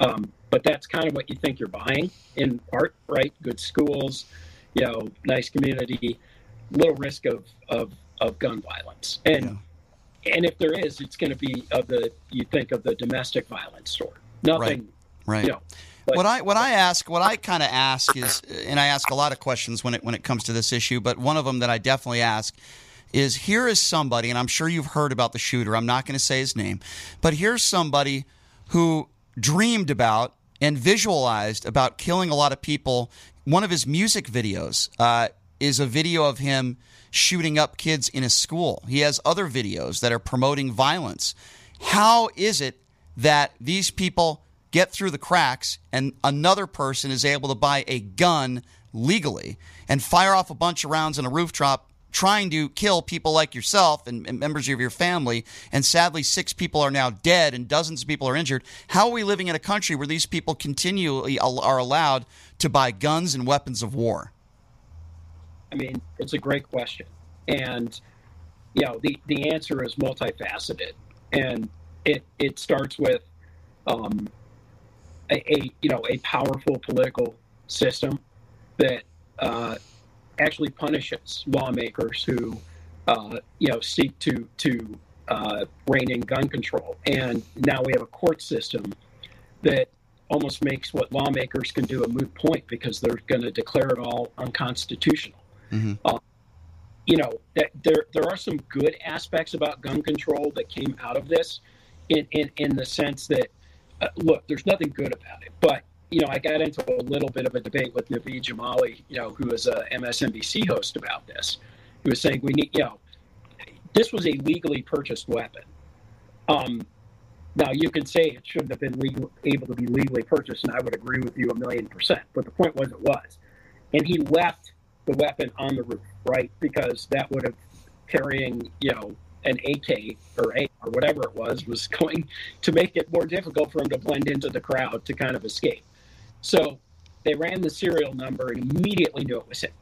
Um, but that's kind of what you think you're buying in part, right? Good schools, you know, nice community, little risk of of, of gun violence, and yeah. and if there is, it's going to be of the you think of the domestic violence sort. Nothing, right? right. You know, but, what I what I ask, what I kind of ask is, and I ask a lot of questions when it when it comes to this issue, but one of them that I definitely ask is here is somebody, and I'm sure you've heard about the shooter. I'm not going to say his name, but here's somebody who dreamed about and visualized about killing a lot of people. One of his music videos uh, is a video of him shooting up kids in a school. He has other videos that are promoting violence. How is it that these people get through the cracks and another person is able to buy a gun legally and fire off a bunch of rounds in a rooftop trying to kill people like yourself and, and, members of your family and sadly six people are now dead and dozens of people are injured. How are we living in a country where these people continually are allowed to buy guns and weapons of war? I mean it's a great question. And you know the, the answer is multifaceted. And it, it starts with um, a, a, you know a powerful political system that uh, actually punishes lawmakers who uh, you know seek to to uh, rein in gun control, and now we have a court system that almost makes what lawmakers can do a moot point because they're going to declare it all unconstitutional. Mm-hmm. Uh, you know that there there are some good aspects about gun control that came out of this, in in, in the sense that uh, look, there's nothing good about it. But you know, I got into a little bit of a debate with Naveed Jamali, you know, who is a MSNBC host about this. He was saying we need, you know, this was a legally purchased weapon. Um, now you can say it shouldn't have been legal, able to be legally purchased, and I would agree with you a million percent. But the point was, it was, and he left the weapon on the roof, right? Because that would have carrying, you know, an AK or A or whatever it was was going to make it more difficult for him to blend into the crowd to kind of escape. So they ran the serial number and immediately knew it was him,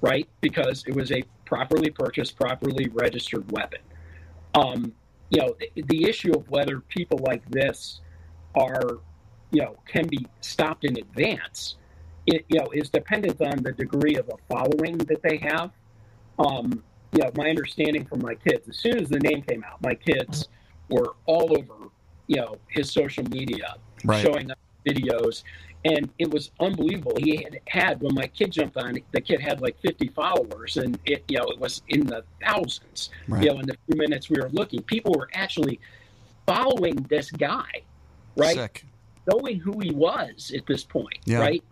right? Because it was a properly purchased, properly registered weapon. Um, you know, the, the issue of whether people like this are, you know, can be stopped in advance, it, you know, is dependent on the degree of a following that they have. Um, you know, my understanding from my kids, as soon as the name came out, my kids were all over, you know, his social media, right. showing up videos, and it was unbelievable. He had had when my kid jumped on, the kid had like 50 followers, and it, you know, it was in the thousands. Right. You know, in the few minutes we were looking, people were actually following this guy, right? Sick. Knowing who he was at this point, yeah. right?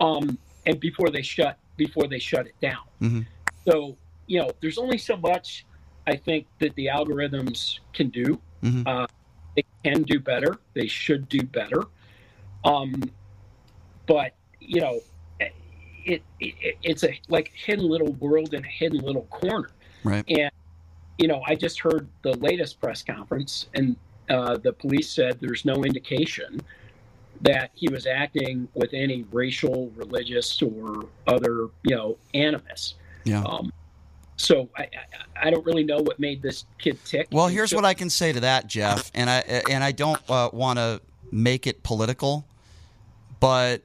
Um, and before they shut before they shut it down. Mm-hmm. So you know, there's only so much I think that the algorithms can do. Mm-hmm. Uh, they can do better. They should do better. Um, but you know, it, it, it's a like hidden little world in a hidden little corner. Right. And you know, I just heard the latest press conference, and uh, the police said there's no indication that he was acting with any racial, religious, or other you know animus. Yeah. Um, so I, I, I, don't really know what made this kid tick. Well, here's what I can say to that, Jeff, and I and I don't uh, want to make it political, but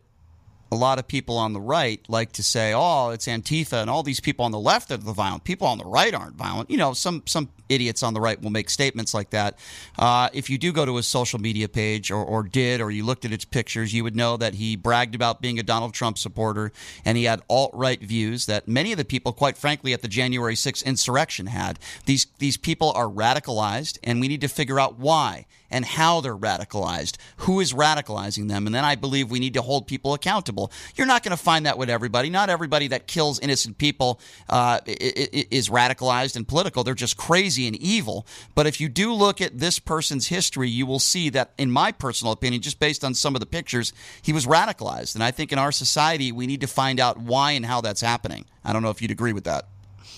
a lot of people on the right like to say, "Oh, it's Antifa," and all these people on the left are the violent. People on the right aren't violent. You know, some some idiots on the right will make statements like that. Uh, if you do go to his social media page, or, or did, or you looked at its pictures, you would know that he bragged about being a Donald Trump supporter, and he had alt right views that many of the people, quite frankly, at the January 6th insurrection had. These these people are radicalized, and we need to figure out why and how they're radicalized, who is radicalizing them, and then I believe we need to hold people accountable. You're not going to find that with everybody. Not everybody that kills innocent people uh, is radicalized and political. They're just crazy and evil. But if you do look at this person's history, you will see that, in my personal opinion, just based on some of the pictures, he was radicalized. And I think in our society, we need to find out why and how that's happening. I don't know if you'd agree with that.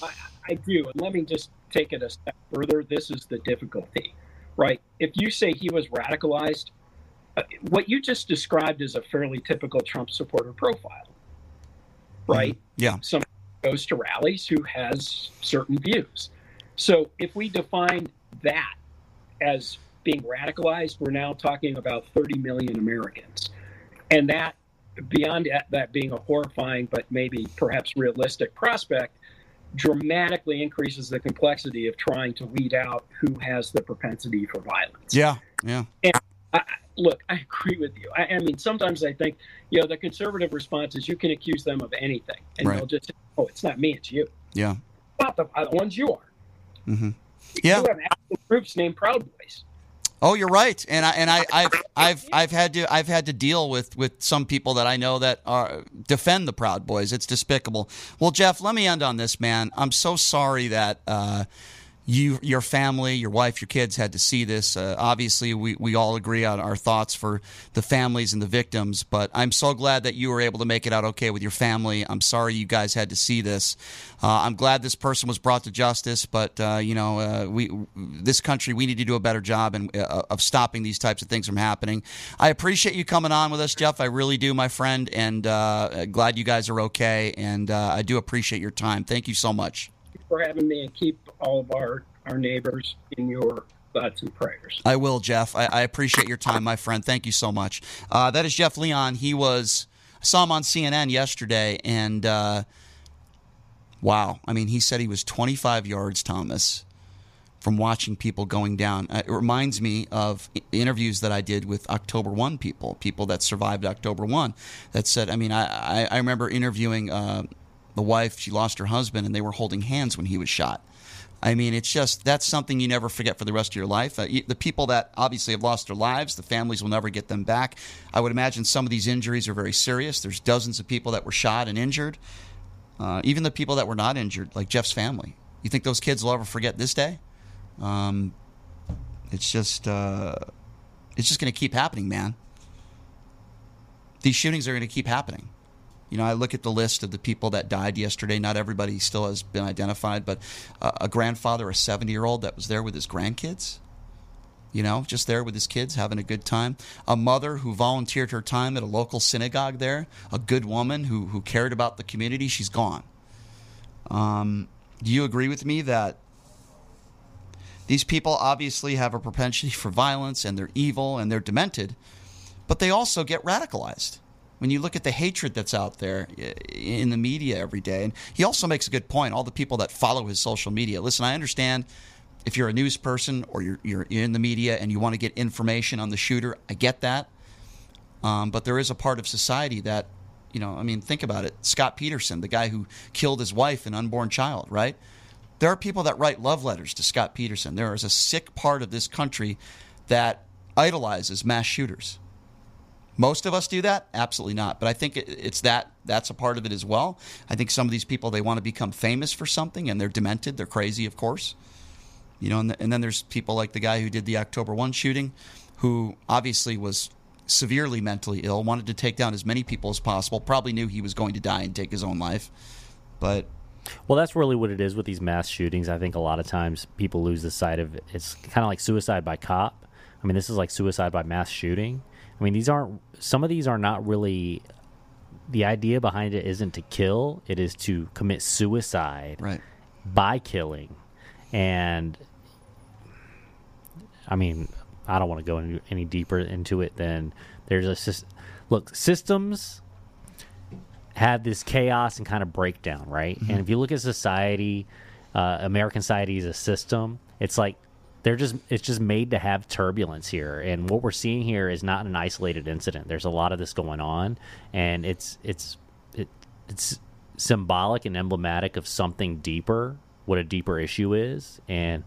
I, I do. And let me just take it a step further. This is the difficulty, right? If you say he was radicalized, uh, what you just described is a fairly typical Trump supporter profile, right? Mm-hmm. Yeah. Some goes to rallies who has certain views. So if we define that as being radicalized, we're now talking about 30 million Americans. And that, beyond that being a horrifying but maybe perhaps realistic prospect, dramatically increases the complexity of trying to weed out who has the propensity for violence. Yeah, yeah. And I, look, I agree with you. I, I, mean, sometimes I think, you know, the conservative response is you can accuse them of anything, and right. they'll just say, "Oh, it's not me, it's you." Yeah. Not the, the ones you are. Mm-hmm. Yeah. You have groups named Proud Boys. Oh, you're right, and I and I, I've I've I've had to I've had to deal with with some people that I know that are defend the Proud Boys. It's despicable. Well, Jeff, let me end on this, man. I'm so sorry that. Uh, you, your family, your wife, your kids had to see this. Uh, obviously, we, we all agree on our thoughts for the families and the victims, but I'm so glad that you were able to make it out okay with your family. I'm sorry you guys had to see this. Uh, I'm glad this person was brought to justice, but uh, you know, uh, we this country we need to do a better job in, uh, of stopping these types of things from happening. I appreciate you coming on with us, Jeff. I really do, my friend, and uh, glad you guys are okay. And I do appreciate your time. Thank you so much for having me and keep all of our, our neighbors in your thoughts and prayers. I will, Jeff. I, I appreciate your time, my friend. Thank you so much. Uh, that is Jeff Leon. He was, I saw him on CNN yesterday, and uh, wow. I mean, he said he was 25 yards, Thomas, from watching people going down. Uh, it reminds me of interviews that I did with October 1 people, people that survived October 1, that said, I mean, I, I, I remember interviewing uh, the wife, she lost her husband, and they were holding hands when he was shot. I mean, it's just that's something you never forget for the rest of your life. Uh, the people that obviously have lost their lives, the families will never get them back. I would imagine some of these injuries are very serious. There's dozens of people that were shot and injured. Uh, even the people that were not injured, like Jeff's family. You think those kids will ever forget this day? Um, it's just uh, it's just going to keep happening, man. These shootings are going to keep happening. You know, I look at the list of the people that died yesterday. Not everybody still has been identified, but uh, a grandfather, a 70 year old that was there with his grandkids, you know, just there with his kids having a good time. A mother who volunteered her time at a local synagogue there, a good woman who, who cared about the community, she's gone. Um, do you agree with me that these people obviously have a propensity for violence and they're evil and they're demented, but they also get radicalized? When you look at the hatred that's out there in the media every day. And he also makes a good point. All the people that follow his social media. Listen, I understand if you're a news person or you're, you're in the media and you want to get information on the shooter, I get that. Um, but there is a part of society that, you know, I mean, think about it. Scott Peterson, the guy who killed his wife and unborn child, right? There are people that write love letters to Scott Peterson. There is a sick part of this country that idolizes mass shooters most of us do that? Absolutely not. But I think it's that that's a part of it as well. I think some of these people they want to become famous for something and they're demented, they're crazy, of course. You know, and, the, and then there's people like the guy who did the October 1 shooting who obviously was severely mentally ill, wanted to take down as many people as possible, probably knew he was going to die and take his own life. But well, that's really what it is with these mass shootings. I think a lot of times people lose the sight of it. It's kind of like suicide by cop. I mean, this is like suicide by mass shooting. I mean, these aren't some of these are not really the idea behind it isn't to kill, it is to commit suicide right. by killing. And I mean, I don't want to go any, any deeper into it than there's a look, systems have this chaos and kind of breakdown, right? Mm-hmm. And if you look at society, uh, American society is a system. It's like they're just it's just made to have turbulence here. And what we're seeing here is not an isolated incident. There's a lot of this going on and it's it's it, it's symbolic and emblematic of something deeper what a deeper issue is. And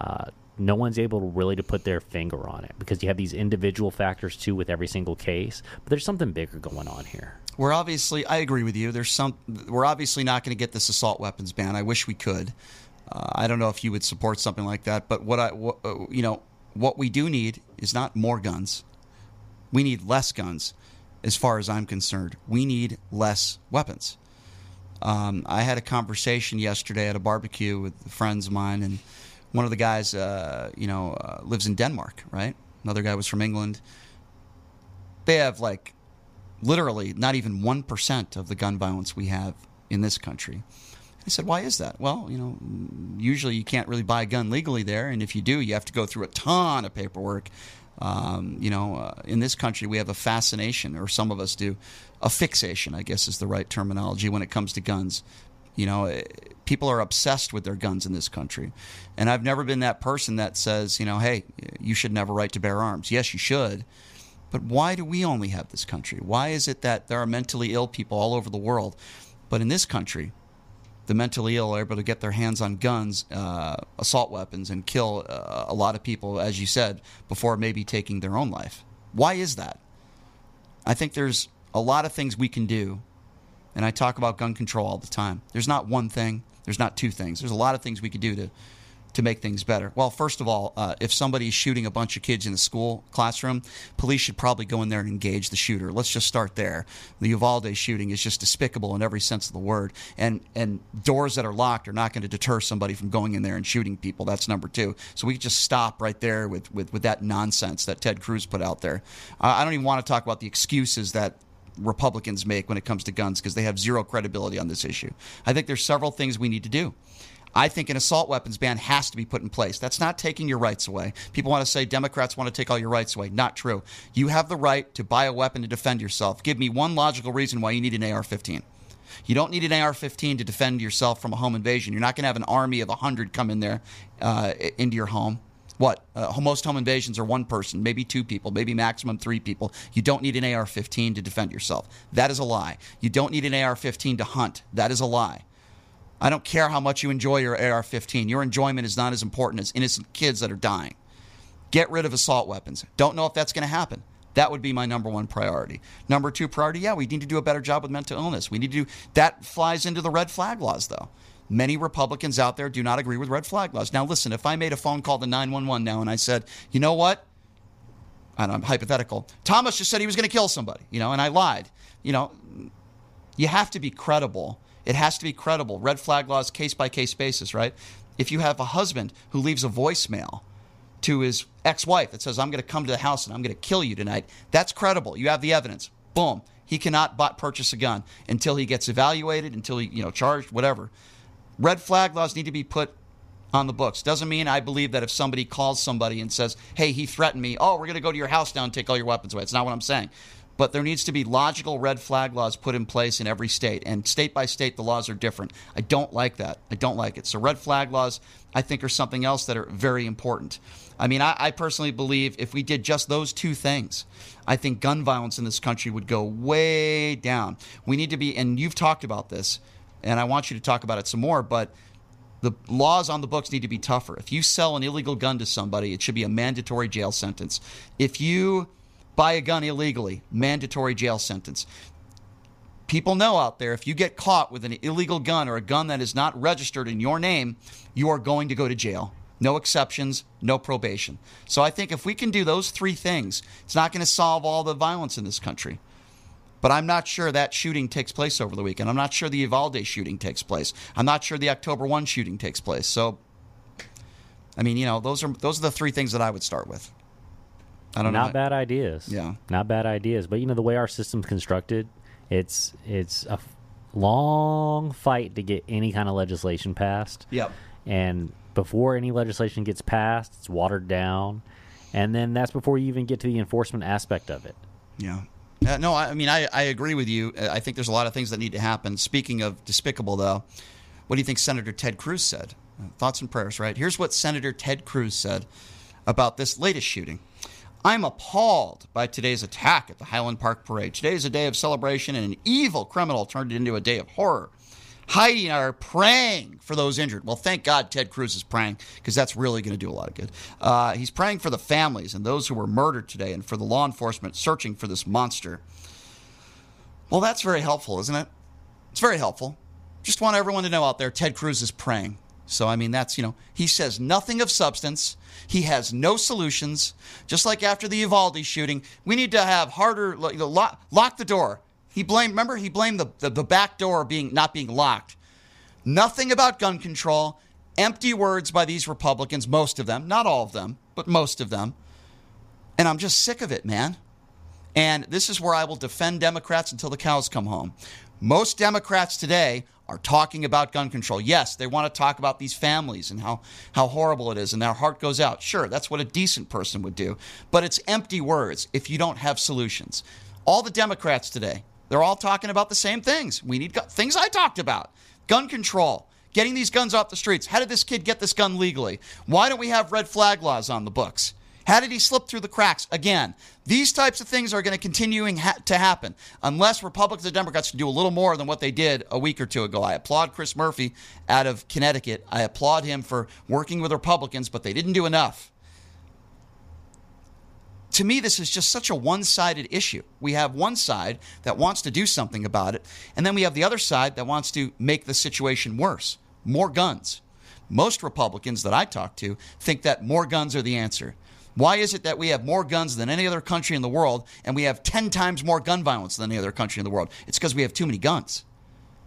uh, no one's able to really to put their finger on it because you have these individual factors too with every single case. But there's something bigger going on here. We're obviously i agree with you. There's some we're obviously not going to get this assault weapons ban. I wish we could uh, I don't know if you would support something like that, but what I, what, uh, you know, what we do need is not more guns. We need less guns, as far as I'm concerned. We need less weapons. Um, I had a conversation yesterday at a barbecue with friends of mine, and one of the guys, uh, you know, uh, lives in Denmark, right? Another guy was from England. They have like literally not even 1% of the gun violence we have in this country. I said, why is that? Well, you know, usually you can't really buy a gun legally there, and if you do, you have to go through a ton of paperwork. Um, you know, uh, in this country, we have a fascination, or some of us do, a fixation, I guess is the right terminology when it comes to guns. You know, eh, people are obsessed with their guns in this country. And I've never been that person that says, you know, hey, you should never right to bear arms. Yes, you should. But why do we only have this country? Why is it that there are mentally ill people all over the world? But in this country, the mentally ill are able to get their hands on guns, uh, assault weapons, and kill uh, a lot of people, as you said, before maybe taking their own life. Why is that? I think there's a lot of things we can do, and I talk about gun control all the time. There's not one thing, there's not two things. There's a lot of things we could do to to make things better? Well, first of all, uh, if somebody's shooting a bunch of kids in the school classroom, police should probably go in there and engage the shooter. Let's just start there. The Uvalde shooting is just despicable in every sense of the word, and and doors that are locked are not going to deter somebody from going in there and shooting people. That's number two. So we just stop right there with with, with that nonsense that Ted Cruz put out there. Uh, I don't even want to talk about the excuses that Republicans make when it comes to guns because they have zero credibility on this issue. I think there's several things we need to do. I think an assault weapons ban has to be put in place. That's not taking your rights away. People want to say Democrats want to take all your rights away. Not true. You have the right to buy a weapon to defend yourself. Give me one logical reason why you need an AR 15. You don't need an AR 15 to defend yourself from a home invasion. You're not going to have an army of 100 come in there uh, into your home. What? Uh, most home invasions are one person, maybe two people, maybe maximum three people. You don't need an AR 15 to defend yourself. That is a lie. You don't need an AR 15 to hunt. That is a lie. I don't care how much you enjoy your AR 15. Your enjoyment is not as important as innocent kids that are dying. Get rid of assault weapons. Don't know if that's going to happen. That would be my number one priority. Number two priority, yeah, we need to do a better job with mental illness. We need to do that flies into the red flag laws though. Many Republicans out there do not agree with red flag laws. Now listen, if I made a phone call to 911 now and I said, "You know what? And I'm hypothetical. Thomas just said he was going to kill somebody, you know, and I lied. You know, you have to be credible it has to be credible. Red flag laws, case by case basis, right? If you have a husband who leaves a voicemail to his ex wife that says, I'm going to come to the house and I'm going to kill you tonight, that's credible. You have the evidence. Boom. He cannot buy, purchase a gun until he gets evaluated, until he, you know, charged, whatever. Red flag laws need to be put on the books. Doesn't mean I believe that if somebody calls somebody and says, hey, he threatened me, oh, we're going to go to your house now and take all your weapons away. It's not what I'm saying. But there needs to be logical red flag laws put in place in every state. And state by state, the laws are different. I don't like that. I don't like it. So, red flag laws, I think, are something else that are very important. I mean, I, I personally believe if we did just those two things, I think gun violence in this country would go way down. We need to be, and you've talked about this, and I want you to talk about it some more, but the laws on the books need to be tougher. If you sell an illegal gun to somebody, it should be a mandatory jail sentence. If you buy a gun illegally, mandatory jail sentence. People know out there if you get caught with an illegal gun or a gun that is not registered in your name, you are going to go to jail. No exceptions, no probation. So I think if we can do those three things, it's not going to solve all the violence in this country. But I'm not sure that shooting takes place over the weekend. I'm not sure the Uvalde shooting takes place. I'm not sure the October 1 shooting takes place. So I mean, you know, those are those are the three things that I would start with. I don't Not know. bad ideas. Yeah. Not bad ideas. But you know the way our system's constructed, it's it's a long fight to get any kind of legislation passed. Yep. And before any legislation gets passed, it's watered down, and then that's before you even get to the enforcement aspect of it. Yeah. Uh, no, I, I mean I, I agree with you. I think there's a lot of things that need to happen. Speaking of despicable, though, what do you think Senator Ted Cruz said? Uh, thoughts and prayers, right? Here's what Senator Ted Cruz said about this latest shooting. I'm appalled by today's attack at the Highland Park Parade. Today is a day of celebration, and an evil criminal turned it into a day of horror. Heidi and I are praying for those injured. Well, thank God Ted Cruz is praying because that's really going to do a lot of good. Uh, he's praying for the families and those who were murdered today and for the law enforcement searching for this monster. Well, that's very helpful, isn't it? It's very helpful. Just want everyone to know out there Ted Cruz is praying. So, I mean, that's, you know, he says nothing of substance. He has no solutions. Just like after the Uvalde shooting, we need to have harder, lock, lock the door. He blamed, remember, he blamed the, the, the back door being not being locked. Nothing about gun control. Empty words by these Republicans, most of them, not all of them, but most of them. And I'm just sick of it, man. And this is where I will defend Democrats until the cows come home. Most Democrats today are talking about gun control. Yes, they want to talk about these families and how, how horrible it is, and their heart goes out. Sure, that's what a decent person would do. But it's empty words if you don't have solutions. All the Democrats today, they're all talking about the same things. We need gu- things I talked about gun control, getting these guns off the streets. How did this kid get this gun legally? Why don't we have red flag laws on the books? How did he slip through the cracks? Again, these types of things are going to continuing ha- to happen unless Republicans and Democrats do a little more than what they did a week or two ago. I applaud Chris Murphy out of Connecticut. I applaud him for working with Republicans, but they didn't do enough. To me, this is just such a one sided issue. We have one side that wants to do something about it, and then we have the other side that wants to make the situation worse more guns. Most Republicans that I talk to think that more guns are the answer. Why is it that we have more guns than any other country in the world and we have 10 times more gun violence than any other country in the world? It's because we have too many guns.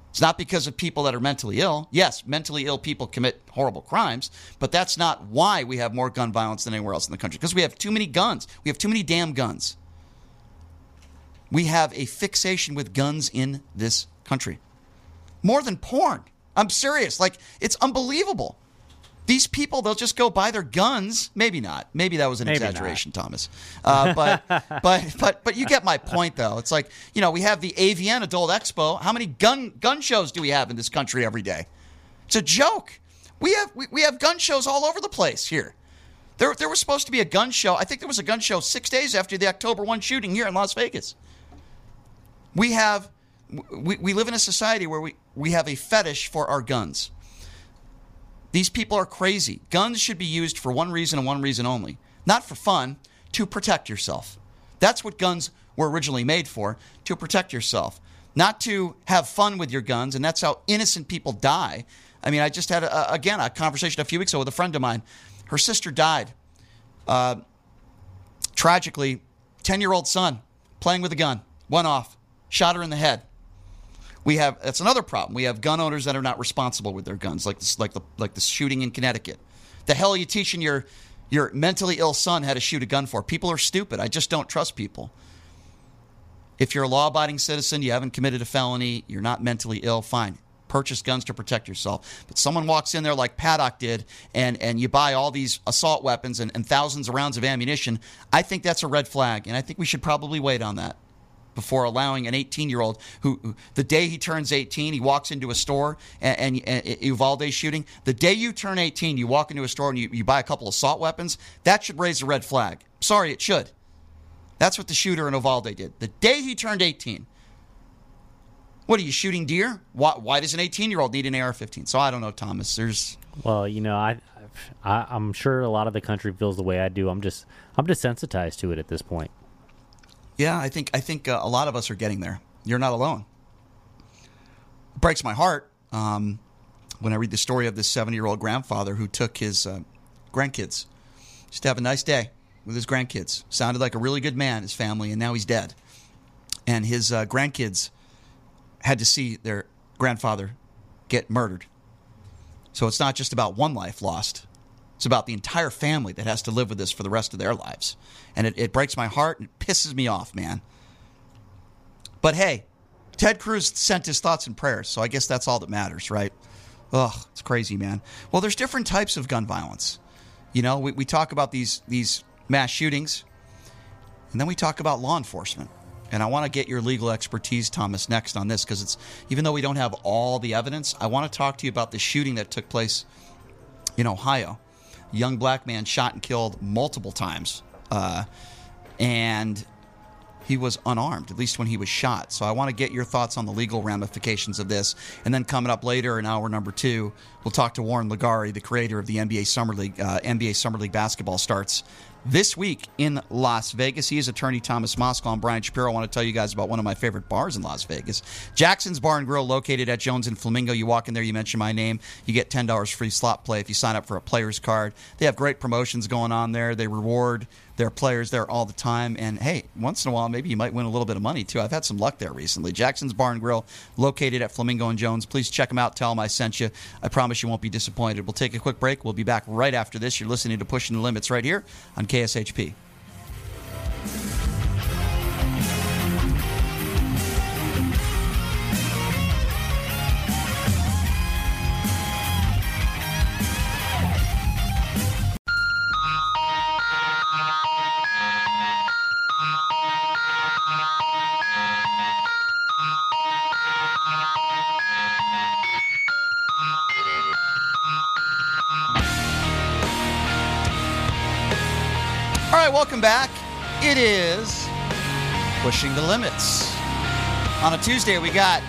It's not because of people that are mentally ill. Yes, mentally ill people commit horrible crimes, but that's not why we have more gun violence than anywhere else in the country. Because we have too many guns. We have too many damn guns. We have a fixation with guns in this country. More than porn. I'm serious. Like, it's unbelievable. These people, they'll just go buy their guns. Maybe not. Maybe that was an Maybe exaggeration, Thomas. Uh, but, but, but, but you get my point, though. It's like you know, we have the AVN Adult Expo. How many gun gun shows do we have in this country every day? It's a joke. We have we, we have gun shows all over the place here. There, there was supposed to be a gun show. I think there was a gun show six days after the October 1 shooting here in Las Vegas. We have, we, we live in a society where we, we have a fetish for our guns. These people are crazy. Guns should be used for one reason and one reason only not for fun, to protect yourself. That's what guns were originally made for, to protect yourself. Not to have fun with your guns, and that's how innocent people die. I mean, I just had, a, again, a conversation a few weeks ago with a friend of mine. Her sister died. Uh, tragically, 10 year old son playing with a gun, went off, shot her in the head. We have that's another problem. We have gun owners that are not responsible with their guns, like this, like the like the shooting in Connecticut. The hell are you teaching your your mentally ill son how to shoot a gun for? People are stupid. I just don't trust people. If you're a law-abiding citizen, you haven't committed a felony, you're not mentally ill, fine. Purchase guns to protect yourself. But someone walks in there like Paddock did, and, and you buy all these assault weapons and, and thousands of rounds of ammunition. I think that's a red flag, and I think we should probably wait on that before allowing an 18 year old who, who, the day he turns 18 he walks into a store and, and, and uvalde shooting. The day you turn 18 you walk into a store and you, you buy a couple of assault weapons that should raise a red flag. Sorry it should. That's what the shooter in uvalde did. The day he turned 18 what are you shooting deer? Why, why does an 18 year old need an ar-15 so i don't know thomas. There's Well, you know, I, I I'm sure a lot of the country feels the way I do. I'm just I'm desensitized to it at this point. Yeah, I think I think uh, a lot of us are getting there. You're not alone. It breaks my heart um, when I read the story of this 70 year old grandfather who took his uh, grandkids just to have a nice day with his grandkids. Sounded like a really good man, his family, and now he's dead. And his uh, grandkids had to see their grandfather get murdered. So it's not just about one life lost. It's about the entire family that has to live with this for the rest of their lives. And it, it breaks my heart and it pisses me off, man. But hey, Ted Cruz sent his thoughts and prayers, so I guess that's all that matters, right? Ugh, it's crazy, man. Well, there's different types of gun violence. You know, we, we talk about these these mass shootings, and then we talk about law enforcement. And I want to get your legal expertise, Thomas, next on this because it's even though we don't have all the evidence, I want to talk to you about the shooting that took place in Ohio. Young black man shot and killed multiple times, uh, and he was unarmed, at least when he was shot. So I want to get your thoughts on the legal ramifications of this. And then coming up later in hour number two, we'll talk to Warren LeGarie, the creator of the NBA Summer League. Uh, NBA Summer League basketball starts this week in Las Vegas. He is attorney Thomas Moskal. and Brian Shapiro. I want to tell you guys about one of my favorite bars in Las Vegas. Jackson's Bar and Grill, located at Jones and Flamingo. You walk in there, you mention my name, you get $10 free slot play if you sign up for a player's card. They have great promotions going on there. They reward their players there all the time. And hey, once in a while, maybe you might win a little bit of money too. I've had some luck there recently. Jackson's Barn Grill, located at Flamingo and Jones. Please check them out. Tell them I sent you. I promise you won't be disappointed. We'll take a quick break. We'll be back right after this. You're listening to Pushing the Limits right here on KSHP. Right, welcome back. It is Pushing the Limits. On a Tuesday, we got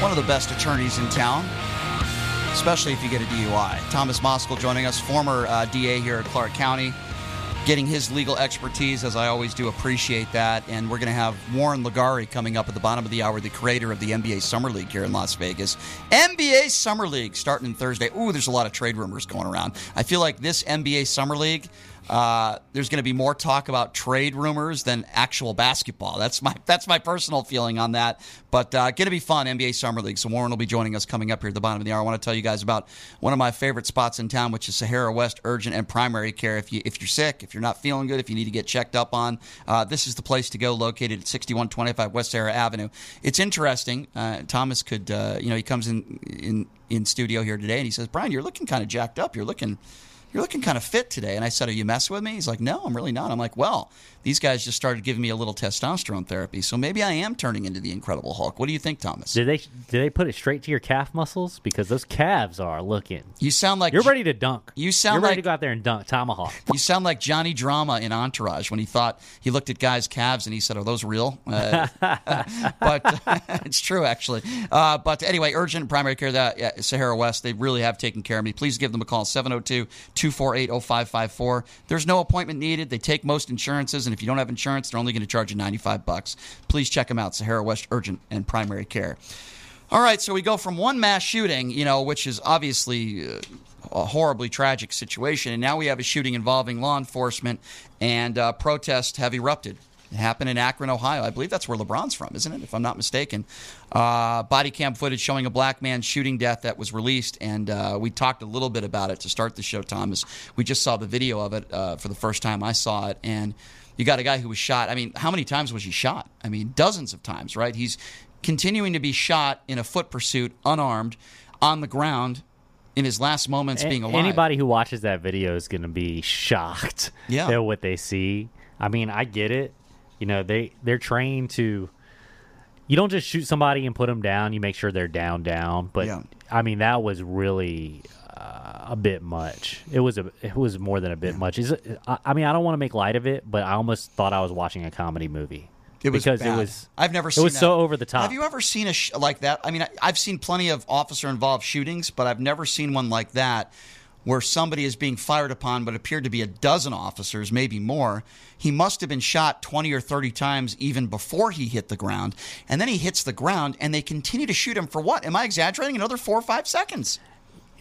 one of the best attorneys in town, especially if you get a DUI. Thomas Moskal joining us, former uh, DA here at Clark County, getting his legal expertise, as I always do appreciate that. And we're going to have Warren LeGarie coming up at the bottom of the hour, the creator of the NBA Summer League here in Las Vegas. NBA Summer League starting Thursday. Ooh, there's a lot of trade rumors going around. I feel like this NBA Summer League uh, there's going to be more talk about trade rumors than actual basketball. That's my that's my personal feeling on that. But uh, going to be fun NBA Summer League. So Warren will be joining us coming up here at the bottom of the hour. I want to tell you guys about one of my favorite spots in town, which is Sahara West Urgent and Primary Care. If you if you're sick, if you're not feeling good, if you need to get checked up on, uh, this is the place to go. Located at 6125 West Sahara Avenue. It's interesting. Uh, Thomas could uh, you know he comes in in in studio here today and he says, Brian, you're looking kind of jacked up. You're looking you're looking kind of fit today. And I said, Are you messing with me? He's like, No, I'm really not. I'm like, Well, these guys just started giving me a little testosterone therapy, so maybe I am turning into the Incredible Hulk. What do you think, Thomas? Did they did they put it straight to your calf muscles because those calves are looking? You sound like You're ready to dunk. You sound You're ready to go out there and dunk tomahawk. You sound like Johnny Drama in Entourage when he thought he looked at guys' calves and he said, "Are those real?" Uh, but it's true, actually. Uh, but anyway, urgent primary care that yeah, Sahara West, they really have taken care of me. Please give them a call 702-248-0554. There's no appointment needed. They take most insurances, and if you don't have insurance, they're only going to charge you 95 bucks. Please check them out, Sahara West Urgent and Primary Care. All right, so we go from one mass shooting, you know, which is obviously uh, a horribly tragic situation, and now we have a shooting involving law enforcement, and uh, protests have erupted. It happened in Akron, Ohio. I believe that's where LeBron's from, isn't it? If I'm not mistaken. Uh, body cam footage showing a black man shooting death that was released, and uh, we talked a little bit about it to start the show, Thomas. We just saw the video of it uh, for the first time I saw it, and you got a guy who was shot. I mean, how many times was he shot? I mean, dozens of times, right? He's continuing to be shot in a foot pursuit, unarmed, on the ground, in his last moments being A- alive. Anybody who watches that video is going to be shocked Yeah. at what they see. I mean, I get it. You know, they they're trained to. You don't just shoot somebody and put them down. You make sure they're down, down. But Yeah. I mean, that was really a bit much. It was a it was more than a bit much. Is I, I mean, I don't want to make light of it, but I almost thought I was watching a comedy movie. It was because bad. it was. I've never seen It seen was that. so over the top. Have you ever seen a sh- like that? I mean, I, I've seen plenty of officer involved shootings, but I've never seen one like that where somebody is being fired upon but appeared to be a dozen officers, maybe more. He must have been shot 20 or 30 times even before he hit the ground. And then he hits the ground and they continue to shoot him for what? Am I exaggerating? Another four or five seconds.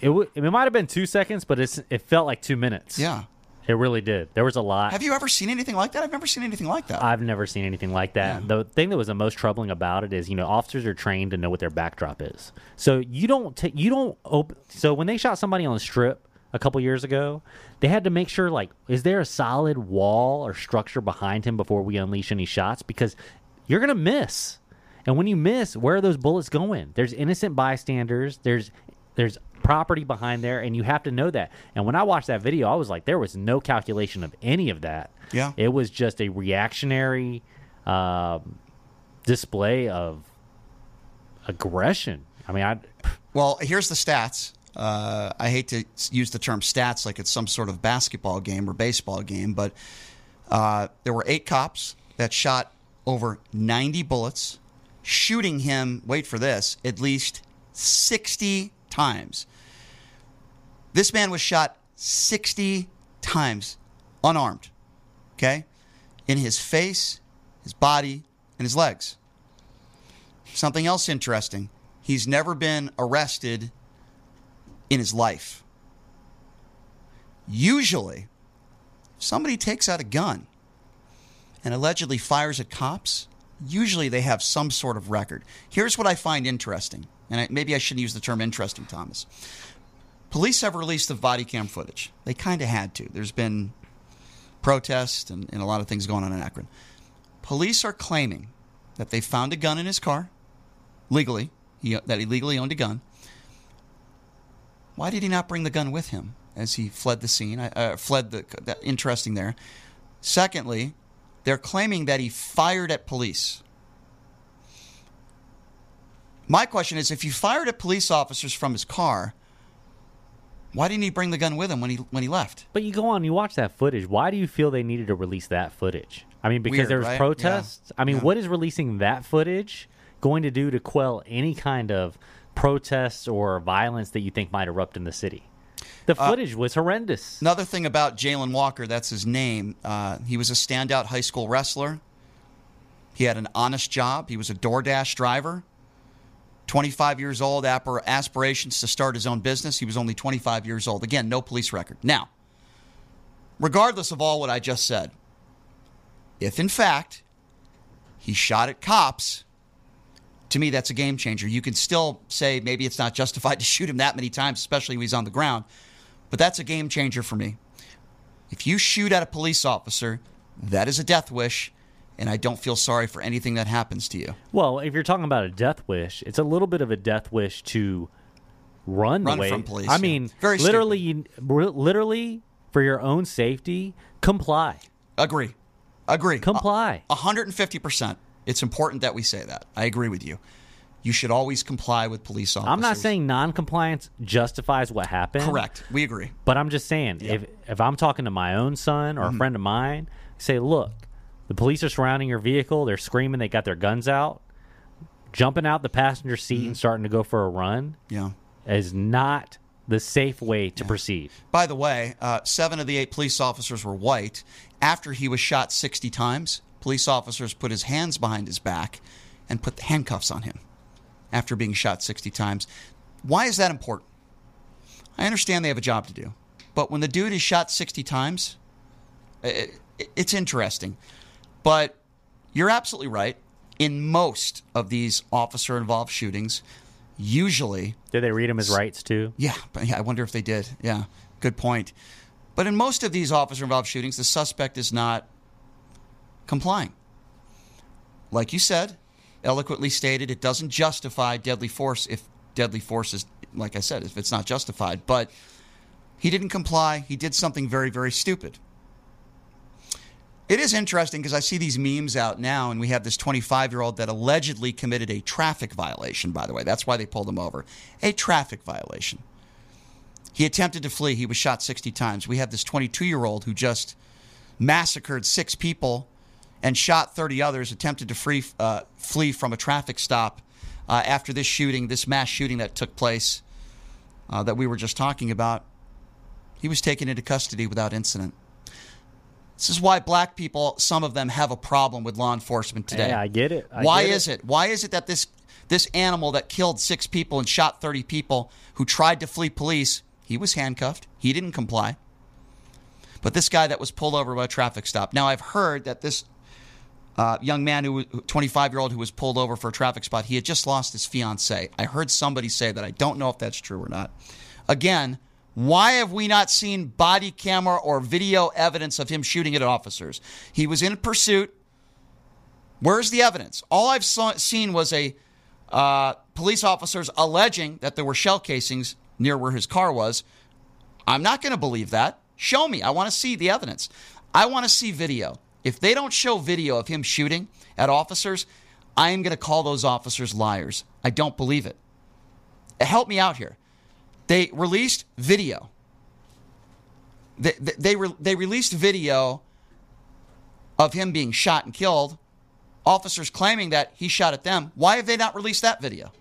It, w- it might have been two seconds, but it's it felt like two minutes. Yeah. It really did. There was a lot. Have you ever seen anything like that? I've never seen anything like that. I've never seen anything like that. The thing that was the most troubling about it is, you know, officers are trained to know what their backdrop is. So you don't take, you don't open. So when they shot somebody on the strip a couple years ago, they had to make sure, like, is there a solid wall or structure behind him before we unleash any shots? Because you're gonna miss, and when you miss, where are those bullets going? There's innocent bystanders. There's there's property behind there, and you have to know that. And when I watched that video, I was like, there was no calculation of any of that. Yeah. It was just a reactionary um, display of aggression. I mean, I Well, here's the stats. Uh, I hate to use the term stats like it's some sort of basketball game or baseball game, but uh, there were eight cops that shot over 90 bullets, shooting him, wait for this, at least 60 times. This man was shot 60 times unarmed, okay? In his face, his body, and his legs. Something else interesting. He's never been arrested in his life. Usually, if somebody takes out a gun and allegedly fires at cops, usually they have some sort of record. Here's what I find interesting, and I, maybe I shouldn't use the term interesting, Thomas. Police have released the body cam footage. They kind of had to. There's been protests and, and a lot of things going on in Akron. Police are claiming that they found a gun in his car legally, he, that he legally owned a gun. Why did he not bring the gun with him as he fled the scene? I- Uh, fled the that, interesting there. Secondly, they're claiming that he fired at police. My question is if you fired at police officers from his car, Why didn't he bring the gun with him when he when he left? But you go on, you watch that footage. Why do you feel they needed to release that footage? I mean, because Weird, there was right? protests. I mean, Yeah. what is releasing that footage going to do to quell any kind of protests or violence that you think might erupt in the city? The Uh, footage was horrendous. Another thing about Jayland Walker, that's his name. Uh, he was a standout high school wrestler. He had an honest job. He was a DoorDash driver. 25 years old, aspirations to start his own business. He was only 25 years old. Again, no police record. Now, regardless of all what I just said, if in fact he shot at cops, to me that's a game changer. You can still say maybe it's not justified to shoot him that many times, especially when he's on the ground, but that's a game changer for me. If you shoot at a police officer, that is a death wish, and I don't feel sorry for anything that happens to you. Well, if you're talking about a death wish, it's a little bit of a death wish to run, Run the way. from police, I yeah. mean, Very literally, you- literally for your own safety, comply. Agree. Agree. Comply. 150%. It's important that we say that. I agree with you. You should always comply with police officers. I'm not saying non-compliance justifies what happened. Correct. We agree. But I'm just saying, if if I'm talking to my own son Mm-hmm. or a friend of mine, say, look, the police are surrounding your vehicle. They're screaming. They got their guns out. Jumping out the passenger seat Mm-hmm. and starting to go for a run Yeah. is not the safe way to proceed. By the way, uh, seven of the eight police officers were white. After he was shot 60 times, police officers put his hands behind his back and put the handcuffs on him after being shot 60 times. Why is that important? I understand they have a job to do, but when the dude is shot 60 times, it, it- it's interesting. But you're absolutely right. In most of these officer involved shootings, usually Did they read him his rights too? yeah, but yeah, I wonder if they did. Yeah, good point. But in most of these officer involved shootings, the suspect is not complying. Like you said, eloquently stated, it doesn't justify deadly force if deadly force is, like I said, if it's not justified. But he didn't comply. He did something very, very stupid. It is interesting because I see these memes out now, and we have this 25 year old that allegedly committed a traffic violation, by the way. That's why they pulled him over. A traffic violation. He attempted to flee. He was shot 60 times. We have this 22 year old who just massacred six people and shot 30 others, attempted to free, uh, flee from a traffic stop uh, after this shooting, this mass shooting that took place uh, that we were just talking about. He was taken into custody without incident. This is why black people, some of them, have a problem with law enforcement today. Yeah, I get it. I why get is it? Why is it that this this animal that killed six people and shot thirty people who tried to flee police, he was handcuffed. He didn't comply. But this guy that was pulled over by a traffic stop. Now I've heard that this uh, young man who, 25 year old who was pulled over for a traffic spot, he had just lost his fiance. I heard somebody say that. I don't know if that's true or not. Again, why have we not seen body camera or video evidence of him shooting at officers? He was in pursuit. Where's the evidence? All I've saw, seen was a uh, police officers alleging that there were shell casings near where his car was. I'm not going to believe that. Show me. I want to see the evidence. I want to see video. If they don't show video of him shooting at officers, I am going to call those officers liars. I don't believe it. Help me out here. They released video. They, they, they, re- they released video of him being shot and killed. Officers claiming that he shot at them. Why have they not released that video?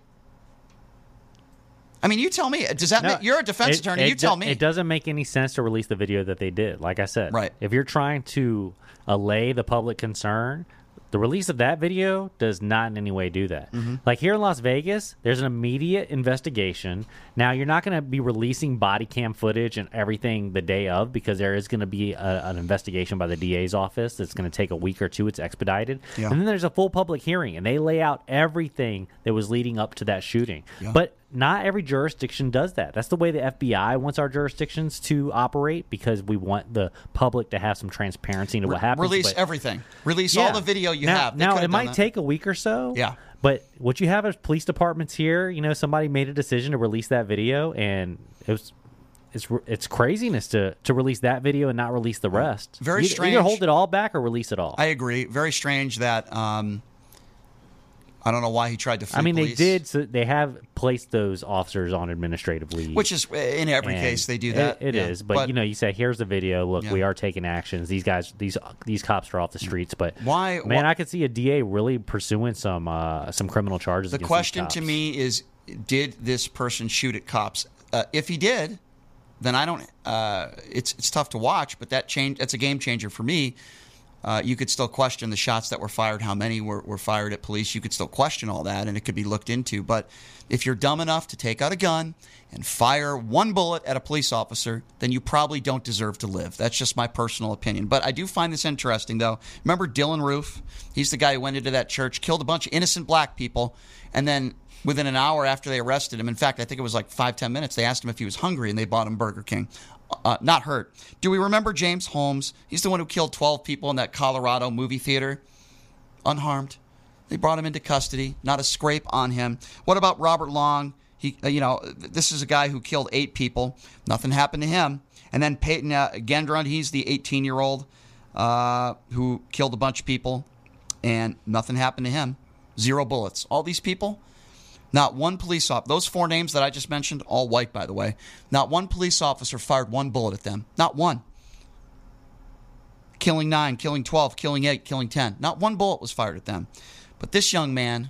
I mean, you tell me. Does that No, make, you're a defense it- attorney? it you tell do- me. It doesn't make any sense to release the video that they did. Like I said, Right. If you're trying to allay the public concern, the release of that video does not in any way do that. Mm-hmm. Like here in Las Vegas, there's an immediate investigation. Now you're not going to be releasing body cam footage and everything the day of because there is going to be a, an investigation by the DA's office that's going to take a week or two. It's expedited, Yeah. and then there's a full public hearing, and they lay out everything that was leading up to that shooting. Yeah. But not every jurisdiction does that. That's the way the FBI wants our jurisdictions to operate because we want the public to have some transparency into what happens. Release but- everything. Release Yeah. all the video you now, have. They Now it might that. take a week or so. Yeah. But what you have is police departments here. You know, somebody made a decision to release that video, and it was. It's, it's craziness to, to release that video and not release the rest. Very Either- strange. Either hold it all back or release it all. I agree. Very strange that um, I don't know why he tried to flee I mean, police, they did. So they have placed those officers on administrative leave, which is in every case they do that. It yeah. is, but, you know, you say, "Here's the video. Look, we are taking actions. These guys, these these cops are off the streets." But Why- man? why- I could see a DA really pursuing some uh, some criminal charges. the question to me is, did this person shoot at cops? Uh, if he did, then I don't. Uh, it's it's tough to watch, but that change that's a game changer for me. Uh, you could still question the shots that were fired, how many were, were fired at police. You could still question all that, and it could be looked into. But if you're dumb enough to take out a gun and fire one bullet at a police officer, then you probably don't deserve to live. That's just my personal opinion. But I do find this interesting, though. Remember Dylann Roof? He's the guy who went into that church, killed a bunch of innocent black people, and then within an hour after they arrested him, in fact, I think it was like five, ten minutes, they asked him if he was hungry, and they bought him Burger King uh, not hurt. Do we remember James Holmes? He's the one who killed 12 people in that Colorado movie theater. Unharmed. They brought him into custody. Not a scrape on him. What about Robert Long? He, uh, you know, this is a guy who killed eight people. Nothing happened to him. And then Peyton uh, Gendron, he's the 18 year old uh, who killed a bunch of people, and nothing happened to him. Zero bullets. All these people, not one police officer, those four names that I just mentioned, all white, by the way, not one police officer fired one bullet at them. Not one. Killing nine, killing 12, killing eight, killing 10. Not one bullet was fired at them. But this young man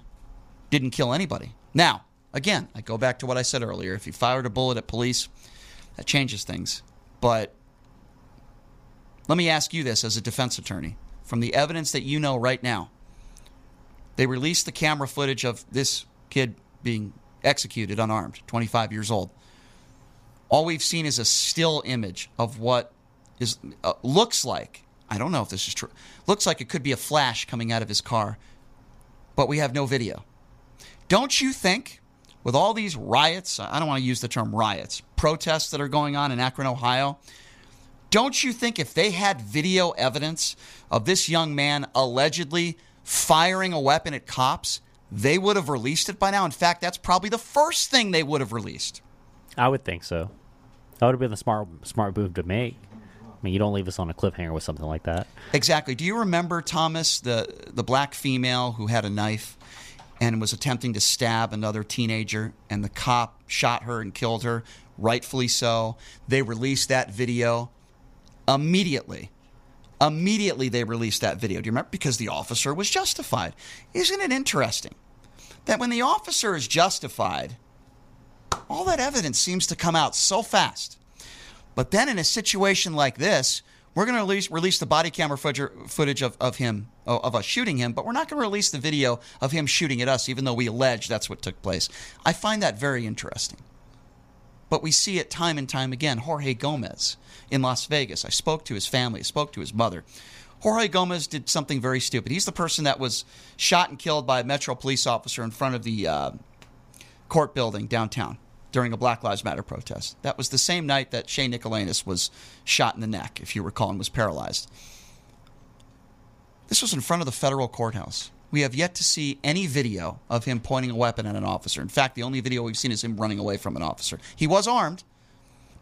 didn't kill anybody. Now, again, I go back to what I said earlier. If he fired a bullet at police, that changes things. But let me ask you this as a defense attorney. From the evidence that you know right now, they released the camera footage of this kid being executed unarmed, 25 years old. All we've seen is a still image of what is uh, looks like. I don't know if this is true. Looks like it could be a flash coming out of his car, but we have no video. Don't you think, with all these riots, I don't want to use the term riots, protests that are going on in Akron, Ohio, don't you think if they had video evidence of this young man allegedly firing a weapon at cops, they would have released it by now? In fact, that's probably the first thing they would have released. I would think so. That would have been the smart smart move to make. I mean, you don't leave us on a cliffhanger with something like that. Exactly. Do you remember Thomas, the the black female who had a knife and was attempting to stab another teenager, and the cop shot her and killed her? Rightfully so. They released that video immediately. Immediately, they released that video. Do you remember? Because the officer was justified. Isn't it interesting that when the officer is justified, all that evidence seems to come out so fast? But then in a situation like this, we're going to release, release the body camera footage, of, of him, of us shooting him, but we're not going to release the video of him shooting at us, even though we allege that's what took place. I find that very interesting. But we see it time and time again. Jorge Gomez in Las Vegas. I spoke to his family, I spoke to his mother. Jorge Gomez did something very stupid. He's the person that was shot and killed by a Metro police officer in front of the uh, court building downtown during a Black Lives Matter protest. That was the same night that Shay Mikalonis was shot in the neck, if you recall, and was paralyzed. This was in front of the federal courthouse. We have yet to see any video of him pointing a weapon at an officer. In fact, the only video we've seen is him running away from an officer. He was armed,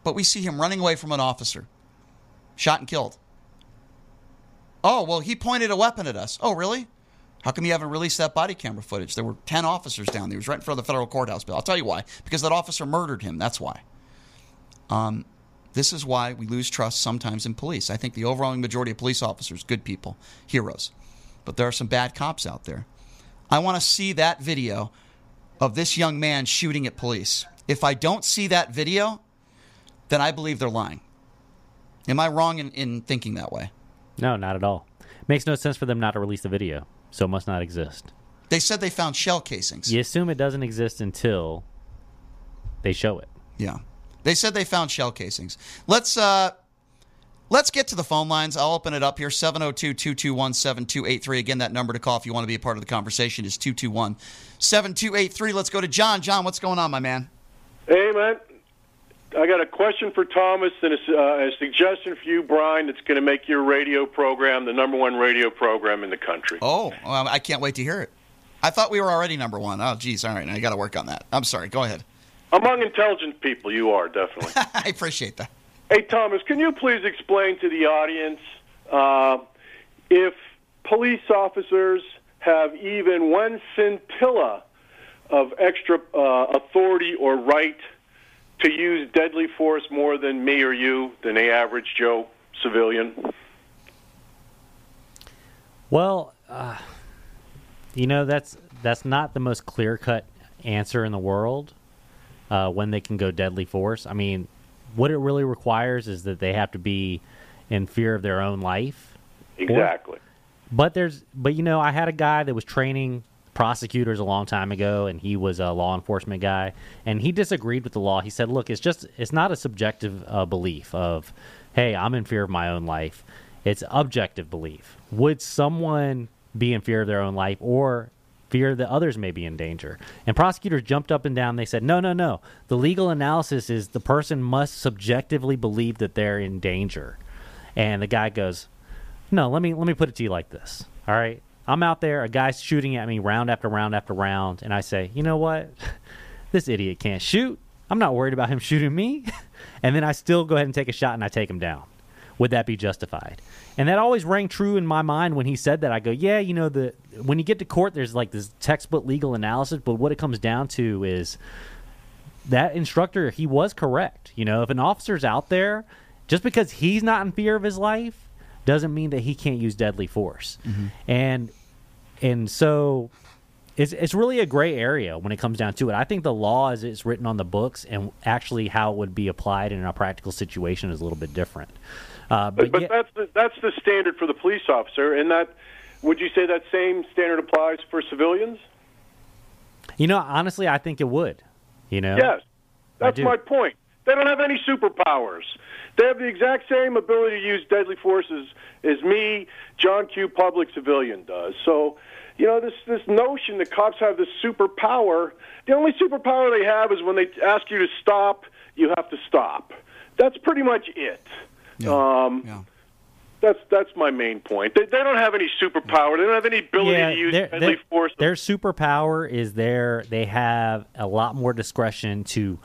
but we see him running away from an officer, shot and killed. Oh, well, he pointed a weapon at us. Oh, really? How come you haven't released that body camera footage? There were 10 officers down there. He was right in front of the federal courthouse. bill. I'll tell you why. Because that officer murdered him. That's why. Um, this is why we lose trust sometimes in police. I think the overwhelming majority of police officers, good people, heroes. But there are some bad cops out there. I want to see that video of this young man shooting at police. If I don't see that video, then I believe they're lying. Am I wrong in, in thinking that way? No, not at all. Makes no sense for them not to release the video, so it must not exist. They said they found shell casings. You assume it doesn't exist until they show it. Yeah. They said they found shell casings. Let's uh let's get to the phone lines. I'll open it up here 702-221-7283. Again, that number to call if you want to be a part of the conversation is 221-7283. Let's go to John. John, what's going on, my man? Hey, man. I got a question for Thomas and a, uh, a suggestion for you, Brian, that's going to make your radio program the number one radio program in the country. Oh, well, I can't wait to hear it. I thought we were already number one. Oh, geez. All right. I got to work on that. I'm sorry. Go ahead. Among intelligent people, you are, definitely. I appreciate that. Hey, Thomas, can you please explain to the audience uh, if police officers have even one scintilla of extra uh, authority or right to use deadly force more than me or you, than the average Joe civilian? Well, uh, you know that's that's not the most clear cut answer in the world. Uh, when they can go deadly force, I mean, what it really requires is that they have to be in fear of their own life. Exactly. Or, but there's, but you know, I had a guy that was training prosecutors a long time ago, and he was a law enforcement guy, and he disagreed with the law. He said, "Look, it's just it's not a subjective uh, belief of, hey, I'm in fear of my own life. It's objective belief. Would someone be in fear of their own life, or fear that others may be in danger. And prosecutors jumped up and down. They said, no, no, no. The legal analysis is the person must subjectively believe that they're in danger. And the guy goes, no, let me let me put it to you like this. All right, I'm out there, a guy's shooting at me round after round after round, and I say, you know what? this idiot can't shoot. I'm not worried about him shooting me. and then I still go ahead and take a shot and I take him down. Would that be justified? And that always rang true in my mind when he said that. I go, yeah, you know, the when you get to court, there's like this textbook legal analysis, but what it comes down to is that instructor, he was correct. You know, if an officer's out there, just because he's not in fear of his life, doesn't mean that he can't use deadly force. Mm-hmm. And and so it's it's really a gray area when it comes down to it. I think the law as it's written on the books and actually how it would be applied in a practical situation is a little bit different. Uh, but, but, yeah. that's the, that's the standard for the police officer, and that would you say that same standard applies for civilians? You know, honestly, I think it would. You know, yes, that's my point. They don't have any superpowers. They have the exact same ability to use deadly forces as me, John Q. Public civilian does. So, you know, this this notion that cops have this superpower. The only superpower they have is when they ask you to stop, you have to stop. That's pretty much it. Yeah. Um, yeah. That's that's my main point. They, they don't have any superpower. They don't have any ability yeah, to use deadly force. Their superpower is there. They have a lot more discretion to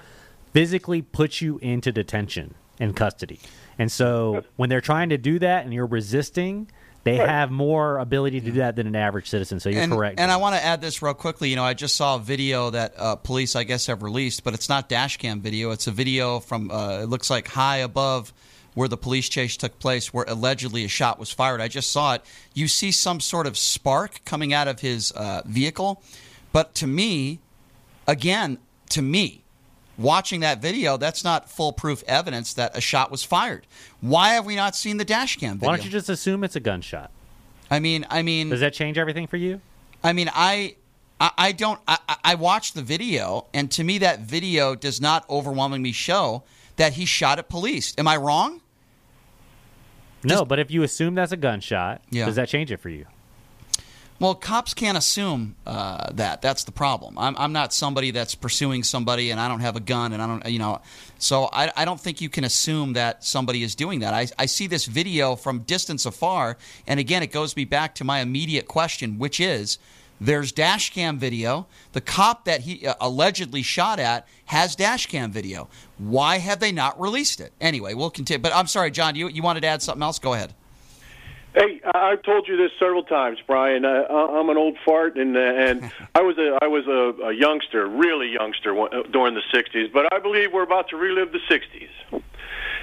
physically put you into detention and custody. And so when they're trying to do that and you're resisting, they right. have more ability to do that than an average citizen. So you're and, correct. And I want to add this real quickly. You know, I just saw a video that uh, police, I guess, have released, but it's not dash cam video. It's a video from uh, it looks like high above where the police chase took place, where allegedly a shot was fired. I just saw it. You see some sort of spark coming out of his uh, vehicle. But to me, again, to me, watching that video, that's not foolproof evidence that a shot was fired. Why have we not seen the dash cam video? Why don't you just assume it's a gunshot? I mean, I mean, does that change everything for you? I mean, I. I, don't. I, I watched the video, and to me, that video does not overwhelmingly show that he shot at police. Am I wrong? No, but if you assume that's a gunshot, yeah. does that change it for you? Well, cops can't assume uh, that. That's the problem. I'm, I'm not somebody that's pursuing somebody and I don't have a gun and I don't, you know. So I, I don't think you can assume that somebody is doing that. I, I see this video from distance afar, and again, it goes me back to my immediate question, which is there's dash cam video. The cop that he uh, allegedly shot at has dash cam video. Why have they not released it? Anyway, we'll continue. But I'm sorry, John, you, you wanted to add something else? Go ahead. Hey, I've told you this several times, Brian. Uh, I'm an old fart, and uh, and I was a I was a, a youngster, really youngster uh, during the '60s. But I believe we're about to relive the '60s,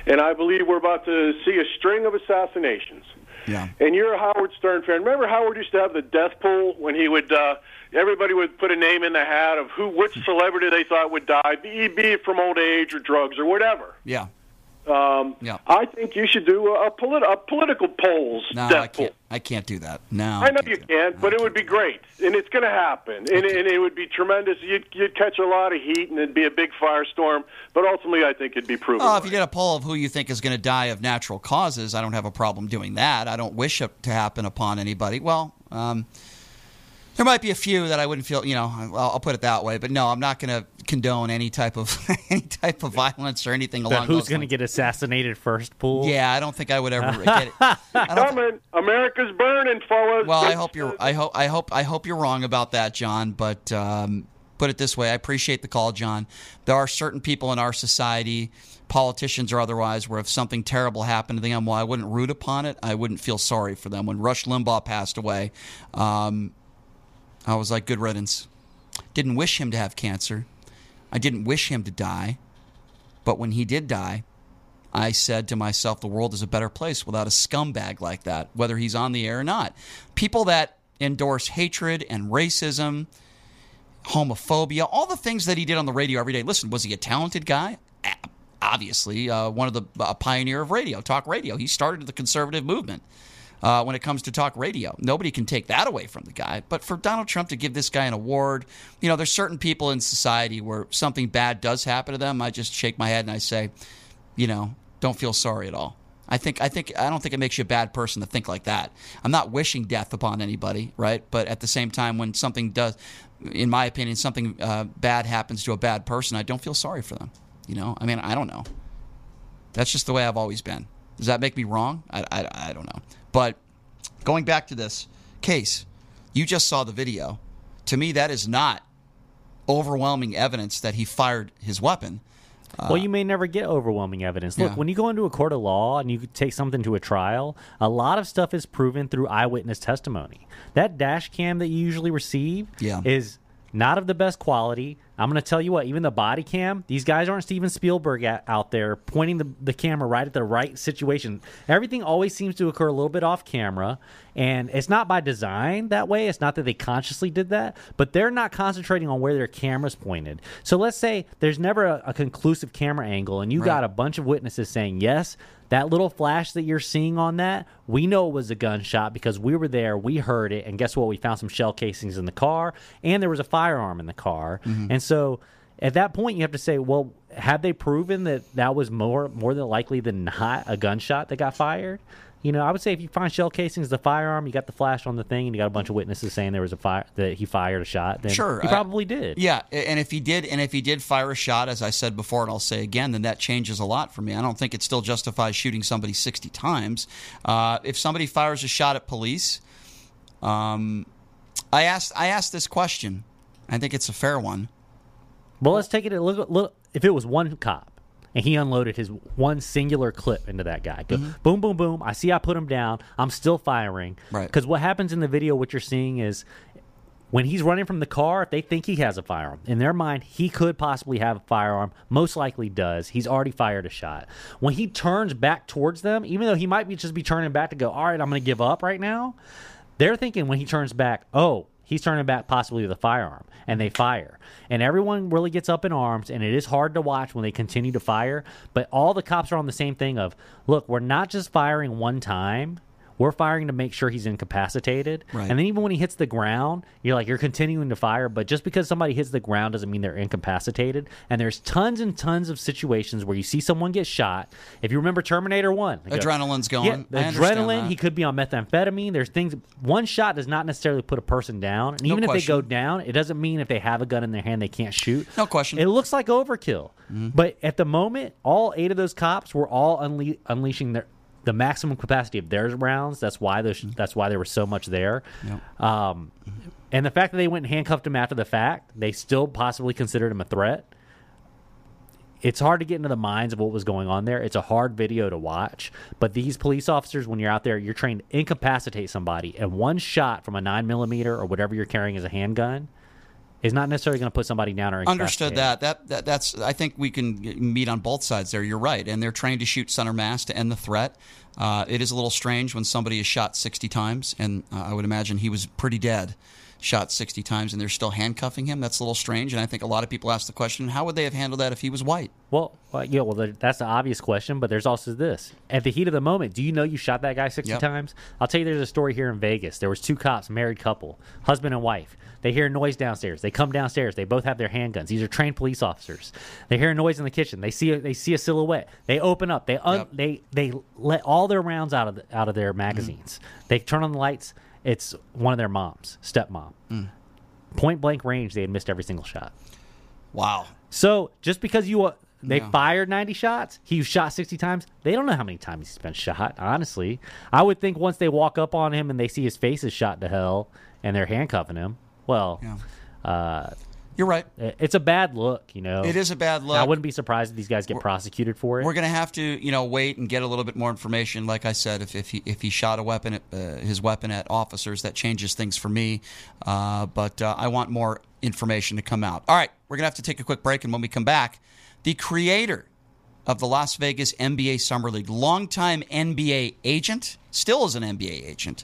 and I believe we're about to see a string of assassinations. Yeah. And you're a Howard Stern fan. Remember Howard used to have the death pool when he would uh everybody would put a name in the hat of who which celebrity they thought would die, be, be it from old age or drugs or whatever. Yeah. Um, yeah. I think you should do a, polit- a political polls. No, I can't. I can't do that. No, I know you can't, but it would be great, and it's going to happen, and, and, it would be tremendous. You'd, you'd catch a lot of heat, and it'd be a big firestorm. But ultimately, I think it'd be proven. Oh, if you did a poll of who you think is going to die of natural causes, I don't have a problem doing that. I don't wish it to happen upon anybody. Well. Um, there might be a few that I wouldn't feel, you know, I'll, I'll put it that way. But no, I'm not going to condone any type of any type of violence or anything along. Who's going to get assassinated first? Pool. Yeah, I don't think I would ever get it. Coming, America's burning, fellas. Well, I hope you're. I hope. I hope. I hope you're wrong about that, John. But um, put it this way, I appreciate the call, John. There are certain people in our society politicians or otherwise, where if something terrible happened to them, well, I wouldn't root upon it. I wouldn't feel sorry for them. When Rush Limbaugh passed away, um, I was like, good riddance. Didn't wish him to have cancer. I didn't wish him to die. But when he did die, I said to myself, the world is a better place without a scumbag like that, whether he's on the air or not. People that endorse hatred and racism, homophobia, all the things that he did on the radio every day. Listen, was he a talented guy? Obviously, uh, one of the a pioneer of radio, talk radio. He started the conservative movement uh, when it comes to talk radio. Nobody can take that away from the guy. But for Donald Trump to give this guy an award, you know, there's certain people in society where something bad does happen to them. I just shake my head and I say, you know, don't feel sorry at all. I think I think I don't think it makes you a bad person to think like that. I'm not wishing death upon anybody, right? But at the same time, when something does, in my opinion, something uh, bad happens to a bad person, I don't feel sorry for them. You know, I mean, I don't know. That's just the way I've always been. Does that make me wrong? I, I, I don't know. But going back to this case, you just saw the video. To me, that is not overwhelming evidence that he fired his weapon. well, you may never get overwhelming evidence. Look, Yeah. when you go into a court of law and you take something to a trial, a lot of stuff is proven through eyewitness testimony. That dash cam that you usually receive Yeah. is not of the best quality. I'm going to tell you what, even the body cam, these guys aren't Steven Spielberg at, out there pointing the, the camera right at the right situation. Everything always seems to occur a little bit off camera, and it's not by design that way. It's not that they consciously did that, but they're not concentrating on where their camera's pointed. So let's say there's never a, a conclusive camera angle, and you got a bunch of witnesses saying, yes, that little flash that you're seeing on that, we know it was a gunshot because we were there, we heard it, and guess what? We found some shell casings in the car, and there was a firearm in the car. Mm-hmm. And so at that point, you have to say, well, have they proven that that was more more than likely than not a gunshot that got fired? You know, I would say if you find shell casings, the firearm, you got the flash on the thing, and you got a bunch of witnesses saying there was a fire that he fired a shot. Then Sure, he I- probably did. Yeah, and if he did, and if he did fire a shot, as I said before, and I'll say again, then that changes a lot for me. I don't think it still justifies shooting somebody sixty times. Uh, if somebody fires a shot at police, um, I asked I asked this question. I think it's a fair one. Well, let's take it. a Look, look, if it was one cop and he unloaded his one singular clip into that guy, go Mm-hmm. boom, boom, boom. I see. I put him down. I'm still firing. Right. Because what happens in the video, what you're seeing is when he's running from the car, if they think he has a firearm, in their mind, he could possibly have a firearm. Most likely does. He's already fired a shot. When he turns back towards them, even though he might be just be turning back to go, all right, I'm going to give up right now. They're thinking when he turns back, oh, he's turning back possibly with a firearm, and they fire. And everyone really gets up in arms, and it is hard to watch when they continue to fire. But all the cops are on the same thing of, look, we're not just firing one time. We're firing to make sure he's incapacitated. Right. And then even when he hits the ground, you're like, you're continuing to fire. But just because somebody hits the ground doesn't mean they're incapacitated. And there's tons and tons of situations where you see someone get shot. If you remember Terminator 1, like, Adrenaline's going. yeah, the I understand adrenaline. He could be on methamphetamine. There's things. One shot does not necessarily put a person down. And No even if they go down, it doesn't mean if they have a gun in their hand they can't shoot. No question. It looks like overkill. Mm-hmm. But at the moment, all eight of those cops were all unle- unleashing their the maximum capacity of their rounds. That's why there's that's why there was so much there. Um, and the fact that they went and handcuffed him after the fact, they still possibly considered him a threat it's hard to get into the minds of what was going on there. It's a hard video to watch. But these police officers, when you're out there, you're trained to incapacitate somebody, and one shot from a nine millimeter or whatever you're carrying as a handgun is not necessarily going to put somebody down or Understood that. That, that. That's. I think we can meet on both sides there. You're right, and they're trained to shoot center mass to end the threat. Uh, it is a little strange when somebody is shot 60 times, and uh, I would imagine he was pretty dead, shot 60 times, and they're still handcuffing him. That's a little strange, and I think a lot of people ask the question: How would they have handled that if he was white? Well, well, yeah, well, that's the obvious question, but there's also this. At the heat of the moment, do you know you shot that guy 60 Yep. times? I'll tell you there's a story here in Vegas. There was two cops, married couple, husband and wife. They hear a noise downstairs. They come downstairs. They both have their handguns. These are trained police officers. They hear a noise in the kitchen. They see a, they see a silhouette. They open up. They un, Yep. they they let all their rounds out of the, out of their magazines. They turn on the lights. It's one of their moms, stepmom. Point blank range, they had missed every single shot. Wow. So just because you uh, they Yeah. fired 90 shots, he was shot 60 times. They don't know how many times he's been shot. Honestly, I would think once they walk up on him and they see his face is shot to hell and they're handcuffing him. Well, Yeah. uh, You're right. It's a bad look, you know. It is a bad look. I wouldn't be surprised if these guys get prosecuted for it. We're going to have to, you know, wait and get a little bit more information. Like I said, if, if he if he shot a weapon, at, uh, his weapon at officers, that changes things for me. Uh, but uh, I want more information to come out. All right, we're going to have to take a quick break, and when we come back, the creator of the Las Vegas NBA Summer League, longtime NBA agent, still is an NBA agent.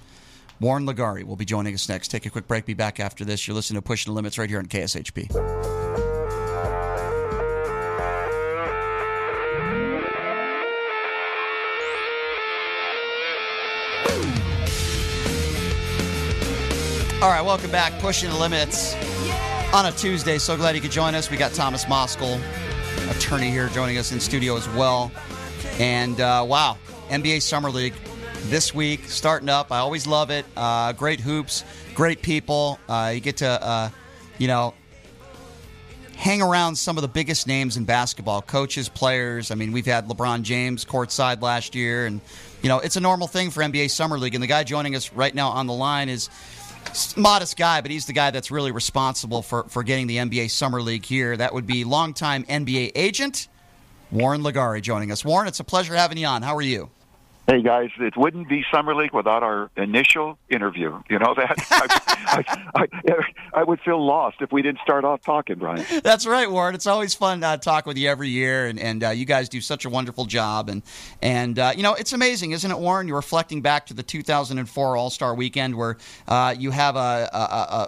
Warren LeGarie will be joining us next. Take a quick break. Be back after this. You're listening to Pushing the Limits right here on KSHP. All right, welcome back. Pushing the Limits on a Tuesday. So glad you could join us. We got Thomas Moskal, attorney here, joining us in studio as well. And uh, wow, NBA Summer League this week starting up. I always love it. Uh, great hoops, great people. Uh, you get to, uh, you know, hang around some of the biggest names in basketball, coaches, players. I mean, we've had LeBron James courtside last year, and you know, it's a normal thing for NBA Summer League. And the guy joining us right now on the line is modest guy, but he's the guy that's really responsible for, for getting the NBA Summer League here. That would be longtime NBA agent Warren LeGarie joining us. Warren, it's a pleasure having you on. How are you? Hey guys, it wouldn't be summer league without our initial interview. You know that I, I, I, I, would feel lost if we didn't start off talking, Brian. That's right, Warren. It's always fun to uh, talk with you every year, and, and uh, you guys do such a wonderful job. And and uh, you know it's amazing, isn't it, Warren? You're reflecting back to the 2004 All Star Weekend where uh, you have a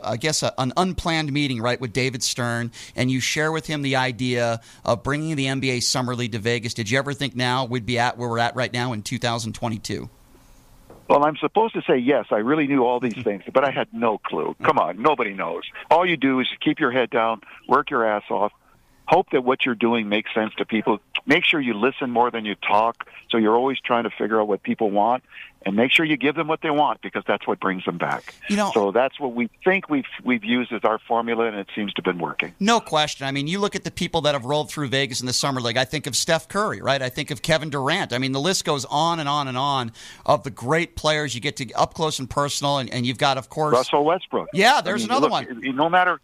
I guess a, an unplanned meeting right with David Stern, and you share with him the idea of bringing the NBA Summer League to Vegas. Did you ever think now we'd be at where we're at right now in 2000? 2022? Well, I'm supposed to say yes. I really knew all these things, but I had no clue. Come on, nobody knows. All you do is keep your head down, work your ass off, hope that what you're doing makes sense to people. Make sure you listen more than you talk. So you're always trying to figure out what people want and make sure you give them what they want because that's what brings them back. You know, so that's what we think we've we've used as our formula, and it seems to have been working. No question. I mean, you look at the people that have rolled through Vegas in the summer league. I think of Steph Curry, right? I think of Kevin Durant. I mean, the list goes on and on and on of the great players you get to up close and personal, and, and you've got, of course, Russell Westbrook. Yeah, there's I mean, another look, one. No matter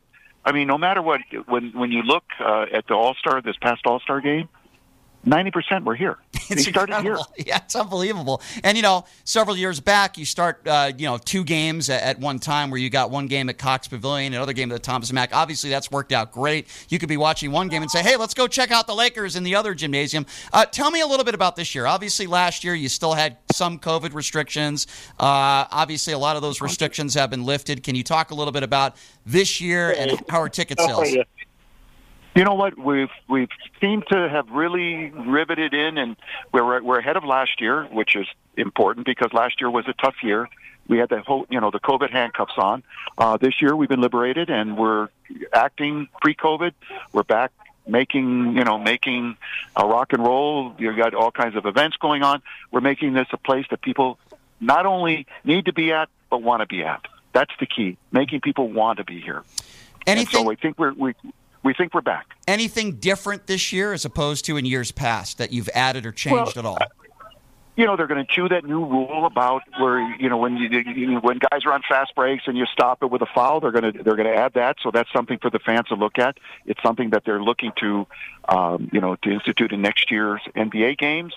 I mean, no matter what, when when you look uh, at the All Star this past All Star game, ninety percent were here. It's started here. Yeah, it's unbelievable. And you know, several years back, you start, uh, you know, two games at, at, one time where you got one game at Cox Pavilion, another game at the Thomas Mack. Obviously, that's worked out great. You could be watching one game and say, "Hey, let's go check out the Lakers in the other gymnasium." Uh, tell me a little bit about this year. Obviously, last year you still had some COVID restrictions. Uh, obviously, a lot of those restrictions have been lifted. Can you talk a little bit about this year and how are ticket sales? You know what? We've we've seemed to have really riveted in, and we're we're ahead of last year, which is important because last year was a tough year. We had the whole, you know, the COVID handcuffs on. Uh, this year we've been liberated, and we're acting pre-COVID. We're back making, you know, making a rock and roll. You've got all kinds of events going on. We're making this a place that people not only need to be at, but want to be at. That's the key. Making people want to be here. Anything? And so I think we're we we think we're back. Anything different this year as opposed to in years past that you've added or changed well, at all? You know, they're going to chew that new rule about where you know when you, you when guys are on fast breaks and you stop it with a foul, they're going to they're going to add that. So that's something for the fans to look at. It's something that they're looking to, um, you know, to institute in next year's NBA games.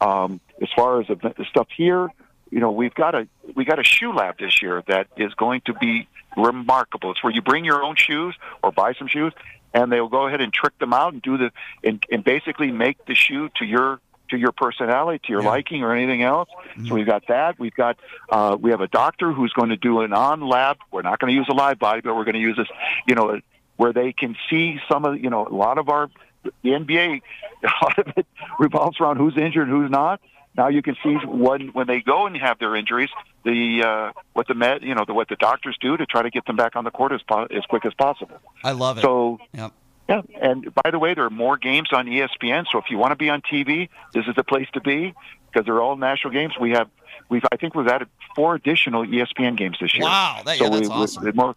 Um, as far as the stuff here, you know, we've got a we got a shoe lab this year that is going to be remarkable. It's where you bring your own shoes or buy some shoes, and they'll go ahead and trick them out and do the and, and basically make the shoe to your to your personality, to your yeah. liking, or anything else. Mm-hmm. So we've got that. We've got uh, we have a doctor who's going to do an on lab. We're not going to use a live body, but we're going to use this, you know, where they can see some of you know a lot of our the NBA. A lot of it revolves around who's injured, who's not. Now you can see when when they go and have their injuries, the uh, what the med, you know, the, what the doctors do to try to get them back on the court as po- as quick as possible. I love it. So, yep. yeah. And by the way, there are more games on ESPN. So if you want to be on TV, this is the place to be because they're all national games. We have we've I think we've added four additional ESPN games this year. Wow, that, so yeah, that's we, awesome. We, more,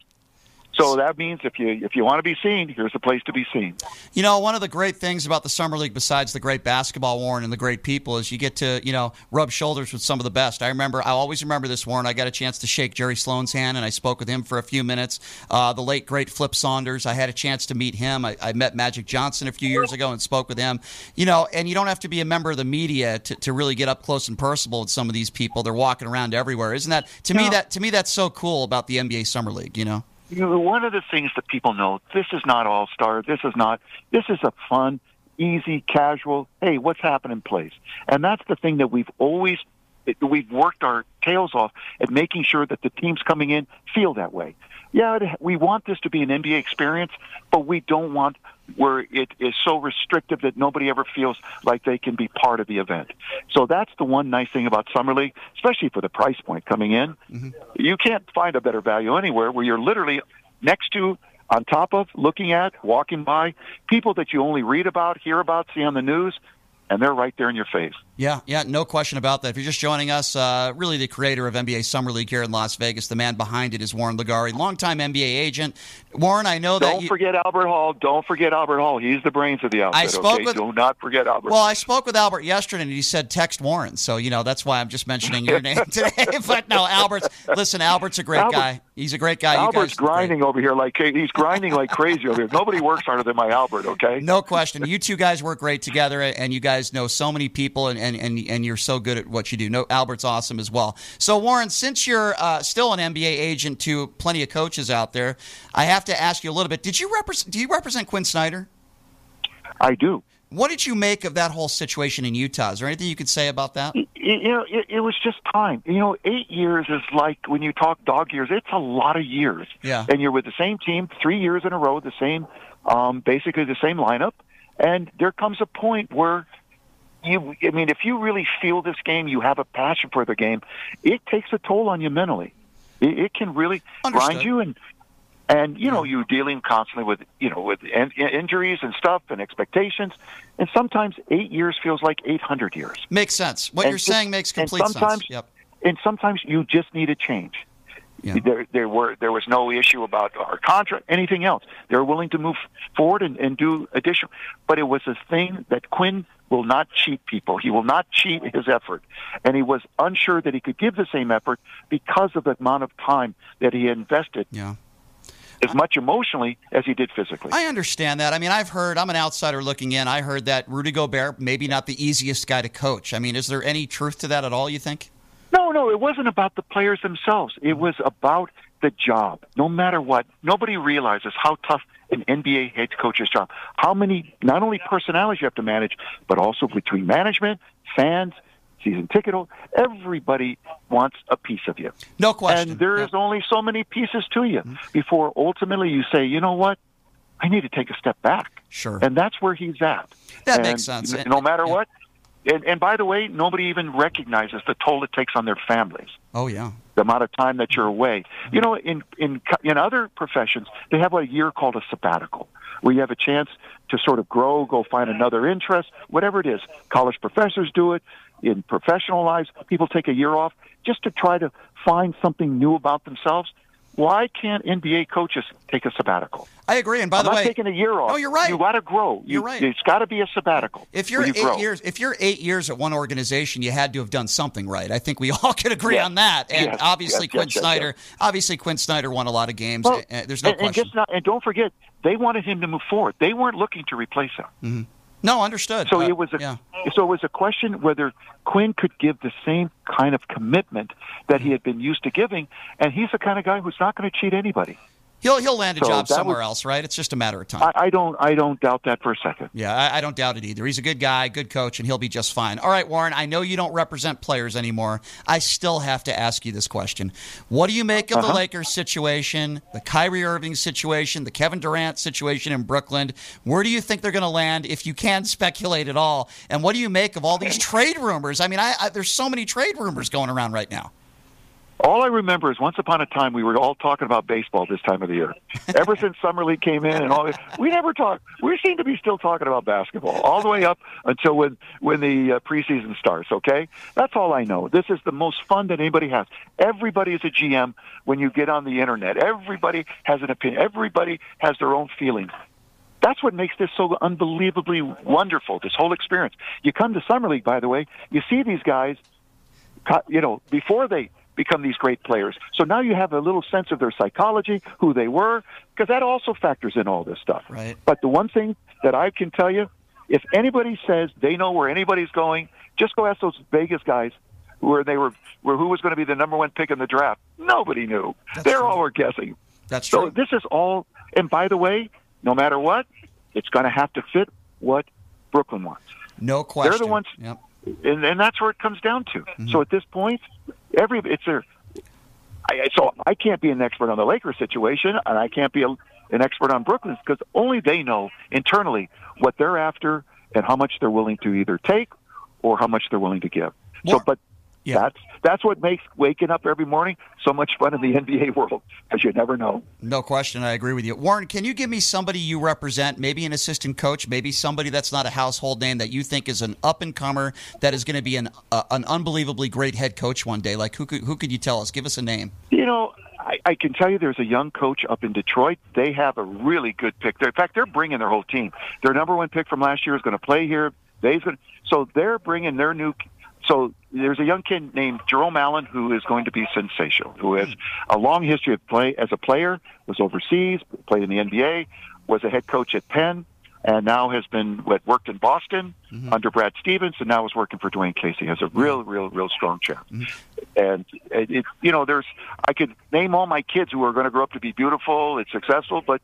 So that means if you if you want to be seen, here's a place to be seen. You know, one of the great things about the summer league, besides the great basketball, Warren, and the great people, is you get to you know rub shoulders with some of the best. I remember, I always remember this, Warren. I got a chance to shake Jerry Sloan's hand, and I spoke with him for a few minutes. Uh, the late great Flip Saunders, I had a chance to meet him. I, I, met Magic Johnson a few years ago and spoke with him. You know, and you don't have to be a member of the media to, to really get up close and personal with some of these people. They're walking around everywhere, isn't that? To no. me, that to me that's so cool about the NBA summer league. You know you one of the things that people know, this is not all star. This is not, this is a fun, easy, casual, hey, what's happening place? And that's the thing that we've always, we've worked our tails off at making sure that the teams coming in feel that way yeah, we want this to be an NBA experience, but we don't want where it is so restrictive that nobody ever feels like they can be part of the event. So that's the one nice thing about Summer League, especially for the price point coming in. Mm-hmm. You can't find a better value anywhere where you're literally next to, on top of, looking at, walking by people that you only read about, hear about, see on the news, and they're right there in your face. Yeah, yeah, no question about that. If you're just joining us, uh, really the creator of NBA Summer League here in Las Vegas, the man behind it is Warren LeGarie, longtime NBA agent. Warren, I know that. Don't you, forget Albert Hall. Don't forget Albert Hall. He's the brains of the outfit. I spoke okay? with. Do not forget Albert. Well, I spoke with Albert yesterday, and he said text Warren. So you know that's why I'm just mentioning your name today. but no, Albert's. Listen, Albert's a great Albert, guy. He's a great guy. Albert's grinding over here like he's grinding like crazy over here. Nobody works harder than my Albert. Okay. No question. You two guys work great together, and you guys know so many people, and and and, and you're so good at what you do. No, Albert's awesome as well. So, Warren, since you're uh, still an NBA agent to plenty of coaches out there, I have to ask you a little bit. Did you represent? Do you represent Quin Snyder? I do. What did you make of that whole situation in Utah? Is there anything you could say about that? You know, it, it was just time. You know, eight years is like when you talk dog years. It's a lot of years. Yeah. And you're with the same team three years in a row, the same, um, basically the same lineup. And there comes a point where you, I mean, if you really feel this game, you have a passion for the game, it takes a toll on you mentally. It, it can really Understood. grind you and and you know mm-hmm. you're dealing constantly with you know with in, injuries and stuff and expectations and sometimes eight years feels like 800 years makes sense what and you're just, saying makes complete and sometimes, sense yep. and sometimes you just need a change yeah. There, there were there was no issue about our contract, anything else. They were willing to move forward and, and do additional, but it was a thing that Quin will not cheat people. He will not cheat his effort, and he was unsure that he could give the same effort because of the amount of time that he invested. Yeah as much emotionally as he did physically. I understand that. I mean, I've heard, I'm an outsider looking in. I heard that Rudy Gobert, maybe not the easiest guy to coach. I mean, is there any truth to that at all, you think? No, no, it wasn't about the players themselves. It was about the job. No matter what, nobody realizes how tough an NBA head coach's job. How many not only personalities you have to manage, but also between management, fans, season ticket holder, everybody wants a piece of you. No question. And there is yeah. only so many pieces to you mm-hmm. before ultimately you say, you know what, I need to take a step back. Sure. And that's where he's at. That and makes sense. No matter yeah. what, and, and by the way, nobody even recognizes the toll it takes on their families. Oh yeah, the amount of time that you're away. You know, in in in other professions, they have a year called a sabbatical, where you have a chance to sort of grow, go find another interest, whatever it is. College professors do it. In professional lives, people take a year off just to try to find something new about themselves why can't NBA coaches take a sabbatical? I agree. And by I'm the way, taking a year off. No, you're right. You got to grow. You, are right. It's got to be a sabbatical. If you're you eight grow. years, if you're eight years at one organization, you had to have done something right. I think we all can agree yes. on that. And yes. obviously, yes. Quin Snyder. Obviously, Quin Snyder won a lot of games. Well, there's no and, question. And, just not, and don't forget, they wanted him to move forward. They weren't looking to replace him. Mm-hmm. No, understood. So uh, it was a yeah. so it was a question whether Quin could give the same kind of commitment that he had been used to giving, and he's the kind of guy who's not going to cheat anybody. He'll he'll land a so job somewhere was, else, right? It's just a matter of time. I, I, don't I don't doubt that for a second. Yeah, I, I, don't doubt it either. He's a good guy, good coach, and he'll be just fine. All right, Warren. I know you don't represent players anymore. I still have to ask you this question: What do you make of uh-huh. the Lakers situation, the Kyrie Irving situation, the Kevin Durant situation in Brooklyn? Where do you think they're going to land, if you can speculate at all? And what do you make of all these trade rumors? I mean, I, there's so many trade rumors going around right now. All I remember is once upon a time we were all talking about baseball this time of the year. Ever since summer league came in and all, we never talk. We seem to be still talking about basketball all the way up until when when the uh, preseason starts. Okay, that's all I know. This is the most fun that anybody has. Everybody is a GM when you get on the internet. Everybody has an opinion. Everybody has their own feelings. That's what makes this so unbelievably wonderful. This whole experience. You come to summer league, by the way, you see these guys. You know, before they become these great players. So now you have a little sense of their psychology, who they were, because that also factors in all this stuff. Right. But the one thing that I can tell you, if anybody says they know where anybody's going, just go ask those Vegas guys where they were, where who was going to be the number one pick in the draft. Nobody knew. That's They're true. all were guessing. That's So true. So this is all. And by the way, no matter what, it's going to have to fit what Brooklyn wants no question. they're the ones- Yep. and and that's where it comes down to. Mm-hmm. So at this point, every it's a. I, so I can't be an expert on the Lakers situation, and I can't be a, an expert on Brooklyn's because only they know internally what they're after and how much they're willing to either take or how much they're willing to give. So, but yeah. that's that's what makes waking up every morning so much fun in the NBA world because you never know. No question. I agree with you. Warren, can you give me somebody you represent, maybe an assistant coach, maybe somebody that's not a household name that you think is an up and comer that is going to be an uh, an unbelievably great head coach one day? Like who could who could you tell us? Give us a name. You know, I, I can tell you there's a young coach up in Detroit. They have a really good pick. They're, In fact, they're bringing their whole team. Their number one pick from last year is going to play here. They's going so they're bringing their new. So there's a young kid named Jerome Allen who is going to be sensational. Who has a long history of play as a player, was overseas, played in the NBA, was a head coach at Penn, and now has been what worked in Boston mm-hmm. under Brad Stevens, and now is working for Dwane Casey. Has a real, mm-hmm. real, real strong chair. Mm-hmm. And it, it, you know, there's I could name all my kids who are going to grow up to be beautiful and successful, but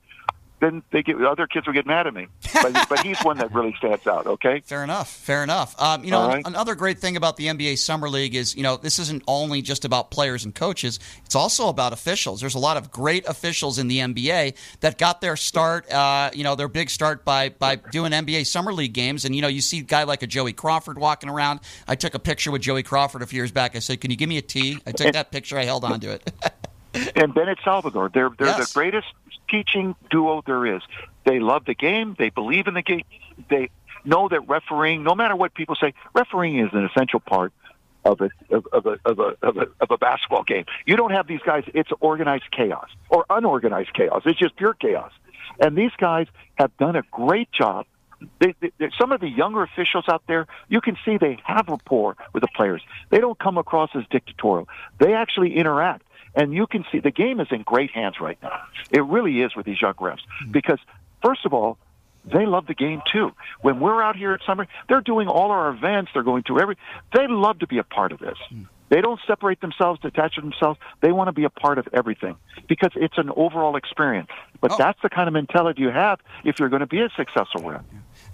then they get other kids will get mad at me. But, but he's one that really stands out. Okay. Fair enough. Fair enough. Um, you know, right. another great thing about the NBA Summer League is, you know, this isn't only just about players and coaches. It's also about officials. There's a lot of great officials in the NBA that got their start, uh, you know, their big start by by doing NBA Summer League games. And you know, you see a guy like a Joey Crawford walking around. I took a picture with Joey Crawford a few years back. I said, "Can you give me a T?" I took that picture. I held on to it. and Bennett Salvatore. They're they're Yes. the greatest teaching duo there is. They love the game. They believe in the game. They know that refereeing, no matter what people say, refereeing is an essential part of a of, of a of a of a of a basketball game. You don't have these guys. It's organized chaos or unorganized chaos. It's just pure chaos. And these guys have done a great job. They, they, some of the younger officials out there, you can see they have rapport with the players. They don't come across as dictatorial. They actually interact. And you can see the game is in great hands right now. It really is with these young refs. Hmm. Because, first of all, they love the game too. When we're out here at summer, they're doing all our events. They're going to every. They love to be a part of this. Hmm. They don't separate themselves, detach themselves. They want to be a part of everything because it's an overall experience. But Oh. that's the kind of mentality you have if you're going to be a successful rep.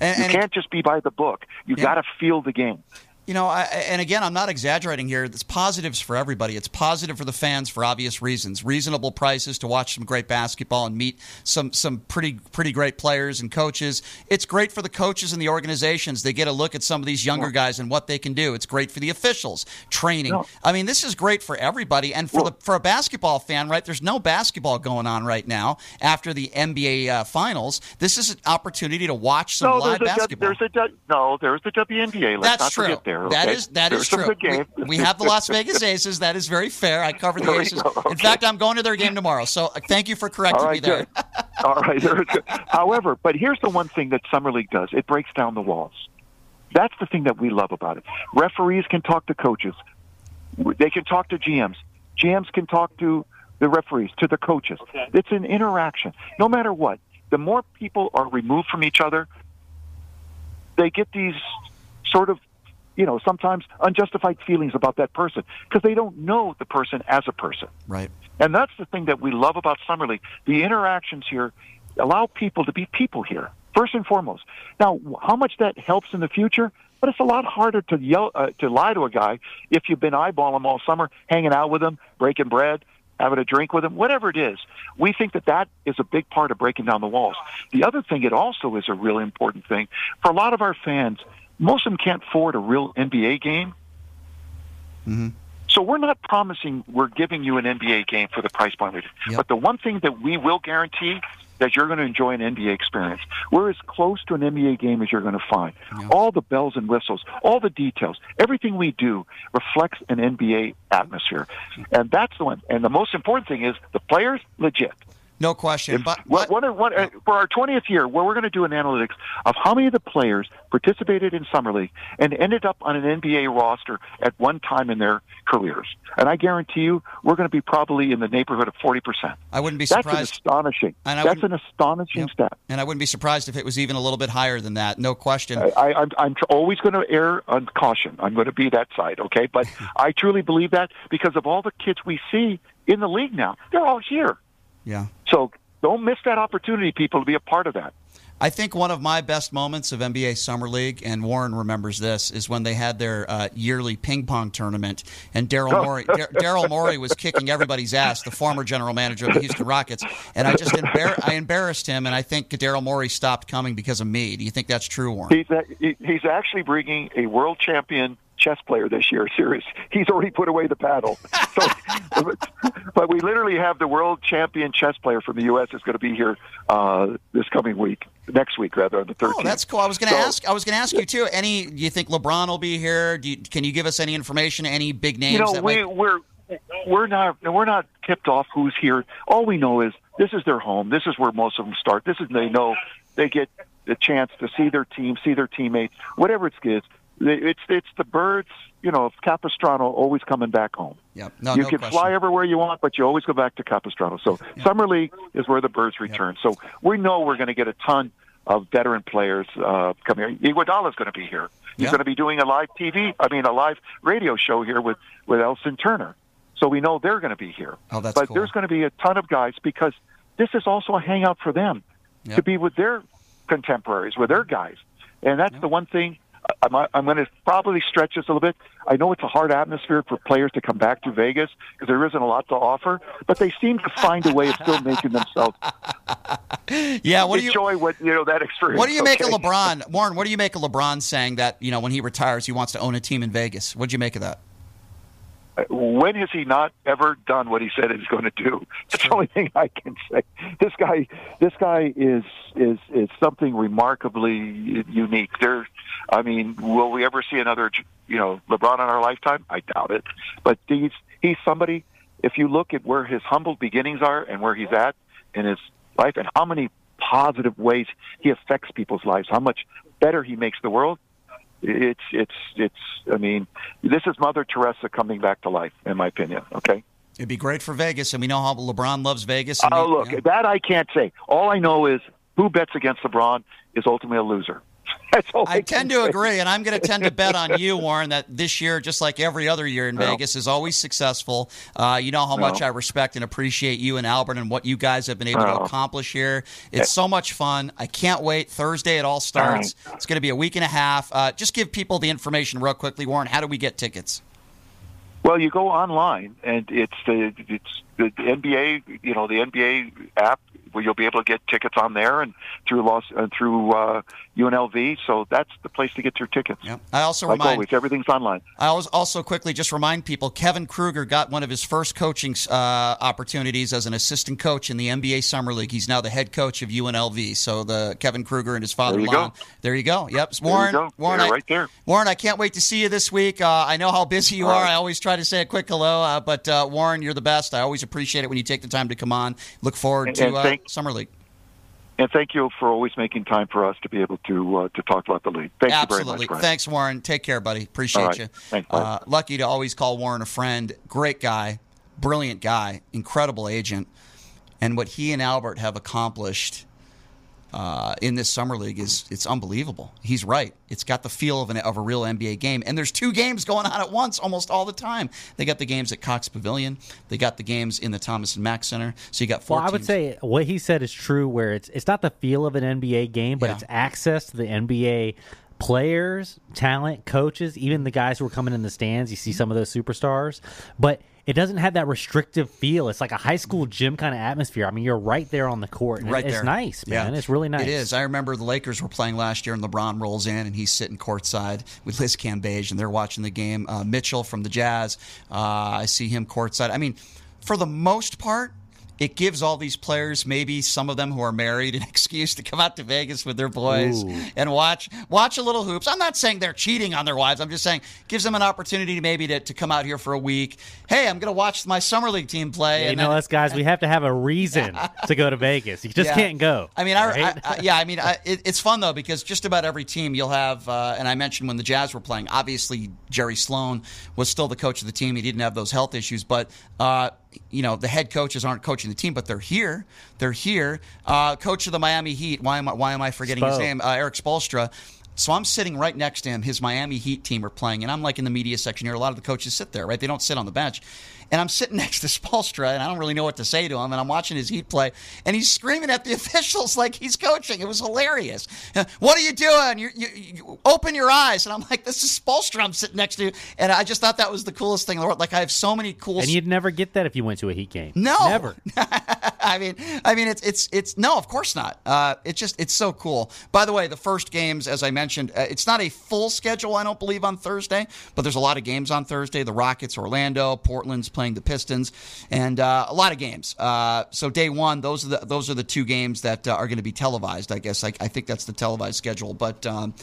And, You and can't just be by the book. You Yeah. got to feel the game. You know, I, and again, I'm not exaggerating here. It's positives for everybody. It's positive for the fans for obvious reasons. Reasonable prices to watch some great basketball and meet some some pretty pretty great players and coaches. It's great for the coaches and the organizations. They get a look at some of these younger guys and what they can do. It's great for the officials training. No. I mean, this is great for everybody. And for Well- the for a basketball fan, right? There's no basketball going on right now after the NBA uh, finals. This is an opportunity to watch some no, live basketball. there's a no, there's the WNBA. Let's That's not true. forget there. That okay? is that there's is true. Good games. We, we have the Las Vegas Aces. That is very fair. I covered the Aces. go. In fact, I'm going to their game tomorrow. So uh, thank you for correcting All me there. good. All right. there is- However, but here's the one thing that Summer League does: it breaks down the walls. That's the thing that we love about it. Referees can talk to coaches. They can talk to GMs. GMs can talk to the referees, to the coaches. It's an interaction. No matter what, the more people are removed from each other, they get these sort of, you know, sometimes unjustified feelings about that person because they don't know the person as a person. Right. And that's the thing that we love about Summer League. The interactions here allow people to be people here, first and foremost. Now, how much that helps in the future? But it's a lot harder to yell, uh, to lie to a guy if you've been eyeballing him all summer, hanging out with him, breaking bread, having a drink with him, whatever it is. We think that that is a big part of breaking down the walls. The other thing, it also is a really important thing for a lot of our fans. Most of them can't afford a real NBA game. Mm-hmm. So we're not promising we're giving you an NBA game for the price point. Yep. But the one thing that we will guarantee that you're going to enjoy an NBA experience. We're as close to an NBA game as you're going to find. All the bells and whistles, all the details, everything we do reflects an NBA atmosphere. And that's the one. And the most important thing is the players legit. No question. But, What, what, what, uh, for our 20th year, where we're going to do an analytics of how many of the players participated in summer league and ended up on an NBA roster at one time in their careers, and I guarantee you, we're going to be probably in the neighborhood of 40 percent. I wouldn't be That's an astonishing. And I That's an astonishing Yep. stat. And I wouldn't be surprised if it was even a little bit higher than that. No question. I, I'm, I'm tr- always going to err on caution. I'm going to be that side, okay? But I truly believe that because of all the kids we see in the league now, they're all here. yeah. So don't miss that opportunity, people, to be a part of that. I think one of my best moments of NBA Summer League, and Warren remembers this, is when they had their uh, yearly ping pong tournament, and Daryl Morey, Dar- Daryl Morey was kicking everybody's ass, the former general manager of the Houston Rockets, and I just embar- I embarrassed him, and I think Daryl Morey stopped coming because of me. Do you think that's true, Warren? He's a, he's actually bringing a world champion chess player this year. Serious. He's already put away the paddle. So, but we literally have the world champion chess player from the U.S. is going to be here uh, this coming week, next week rather, on the 13th. Oh, that's cool. I was going to So- ask. I was going to ask you too. Any? Do you think LeBron will be here? Do you, can you give us any information? Any big names? you know we, might- we're we're not we're not tipped off who's here. All we know is this is their home. This is where most of them start. This is they know they get the chance to see their team, see their teammates, whatever it's kids. It's it's the birds. You know, Capistrano always coming back home. Yep. No, you no can question. fly everywhere you want, but you always go back to Capistrano. So summer league is where the birds return. So we know we're going to get a ton of veteran players uh, coming here. Iguodala's going to be here. He's Yeah. going to be doing a live TV, I mean, a live radio show here with with Evan Turner. So we know they're going to be here. Oh, that's but cool. there's going to be a ton of guys because this is also a hangout for them Yep. to be with their contemporaries, with their guys. And that's the one thing I'm, I'm going to probably stretch this a little bit. I know it's a hard atmosphere for players to come back to Vegas because there isn't a lot to offer, but they seem to find a way of still making themselves Yeah. What do you? enjoy what you know that experience. What do you make of? LeBron, Warren? What do you make of LeBron saying that you know when he retires he wants to own a team in Vegas? What do you make of that? When has he not ever done what he said he's going to do? That's the only thing I can say. This guy, this guy is is is something remarkably unique. There, I mean, will we ever see another, you know, LeBron in our lifetime? I doubt it. But he's he's somebody. If you look at where his humble beginnings are and where he's at in his life, and how many positive ways he affects people's lives, how much better he makes the world, it's it's it's i mean this is mother teresa coming back to life in my opinion okay It'd be great for Vegas, and we know how LeBron loves Vegas. oh look you know. that i can't say all i know is who bets against lebron is ultimately a loser that's all I tend to say. agree, and I'm going to tend to bet on you, Warren, that this year, just like every other year in No. Vegas, is always successful. Uh, you know how much I respect and appreciate you and Albert and what you guys have been able to accomplish here. It's so much fun. I can't wait. Thursday it all starts. It's going to be a week and a half. Uh, just give people the information real quickly, Warren. How do we get tickets? well you go online and it's the it's the nba you know the nba app where you'll be able to get tickets on there and through Los and through uh, UNLV. So that's the place to get your tickets. Yep. I also Like remind always, everything's online. I always also quickly just remind people Kevin Kruger got one of his first coaching uh, opportunities as an assistant coach in the NBA Summer League. He's now the head coach of UNLV. So the Kevin Kruger and his father There you Lon. go. There you go. Yep. There Warren. go. Warren, I, right there. Warren, I can't wait to see you this week. Uh, I know how busy you All are. right. I always try to say a quick hello, uh, but uh, Warren, you're the best. I always appreciate it when you take the time to come on. Look forward And- to and uh, thank- Summer League. And thank you for always making time for us to be able to uh, to talk about the league. Thank you very Absolutely. much, Brian. Thanks, Warren. Take care, buddy. Appreciate right. you. Thanks, uh, lucky to always call Warren a friend. Great guy, brilliant guy, incredible agent. And what he and Albert have accomplished uh, in this summer league is it's unbelievable. He's right. It's got the feel of, an, of a real NBA game. And there's two games going on at once almost all the time. They got the games at Cox Pavilion. They got the games in the Thomas and Mack Center. So you got four Well, I would teams. say what he said is true. Where it's it's not the feel of an NBA game, but Yeah. it's access to the NBA players, talent, coaches, even the guys who are coming in the stands. You see some of those superstars, but it doesn't have that restrictive feel. It's like a high school gym kind of atmosphere. I mean, you're right there on the court. and Right it's there. nice, man. Yeah. It's really nice. It is. I remember the Lakers were playing last year, and LeBron rolls in, and he's sitting courtside with Liz Cambage, and they're watching the game. Uh, Mitchell from the Jazz, uh, I see him courtside. I mean, for the most part, it gives all these players, maybe some of them who are married, an excuse to come out to Vegas with their boys Ooh. and watch watch a little hoops. I'm not saying they're cheating on their wives. I'm just saying gives them an opportunity to maybe to, to come out here for a week. Hey, I'm going to watch my summer league team play. You and know then- us guys, we have to have a reason to go to Vegas. You just Yeah. can't go. I mean, I, right? I, I, yeah, I mean, I, it, it's fun though because just about every team you'll have, uh, and I mentioned when the Jazz were playing. Obviously, Jerry Sloan was still the coach of the team. He didn't have those health issues, but uh, you know, the head coaches aren't coaching the team, but they're here. They're here. Uh, coach of the Miami Heat. Why am I, why am I forgetting his name? Uh, Erik Spoelstra. So I'm sitting right next to him. His Miami Heat team are playing, and I'm like in the media section here. A lot of the coaches sit there, right? They don't sit on the bench. And I'm sitting next to Spoelstra, and I don't really know what to say to him. And I'm watching his Heat play, and he's screaming at the officials like he's coaching. It was hilarious. Uh, What are you doing? You, you, you open your eyes. And I'm like, this is Spoelstra I'm sitting next to. And I just thought that was the coolest thing in the world. Like I have so many cool. and you'd never get that if you went to a Heat game. No, never. I mean, I mean, it's it's it's no, of course not. Uh, it's just it's so cool. By the way, the first games, as I mentioned, uh, it's not a full schedule. I don't believe on Thursday, but there's a lot of games on Thursday. The Rockets, Orlando, Portland's playing the Pistons, and uh, a lot of games. Uh, so day one, those are the those are the two games that uh, are going to be televised. I guess I, I think that's the televised schedule, but. Um,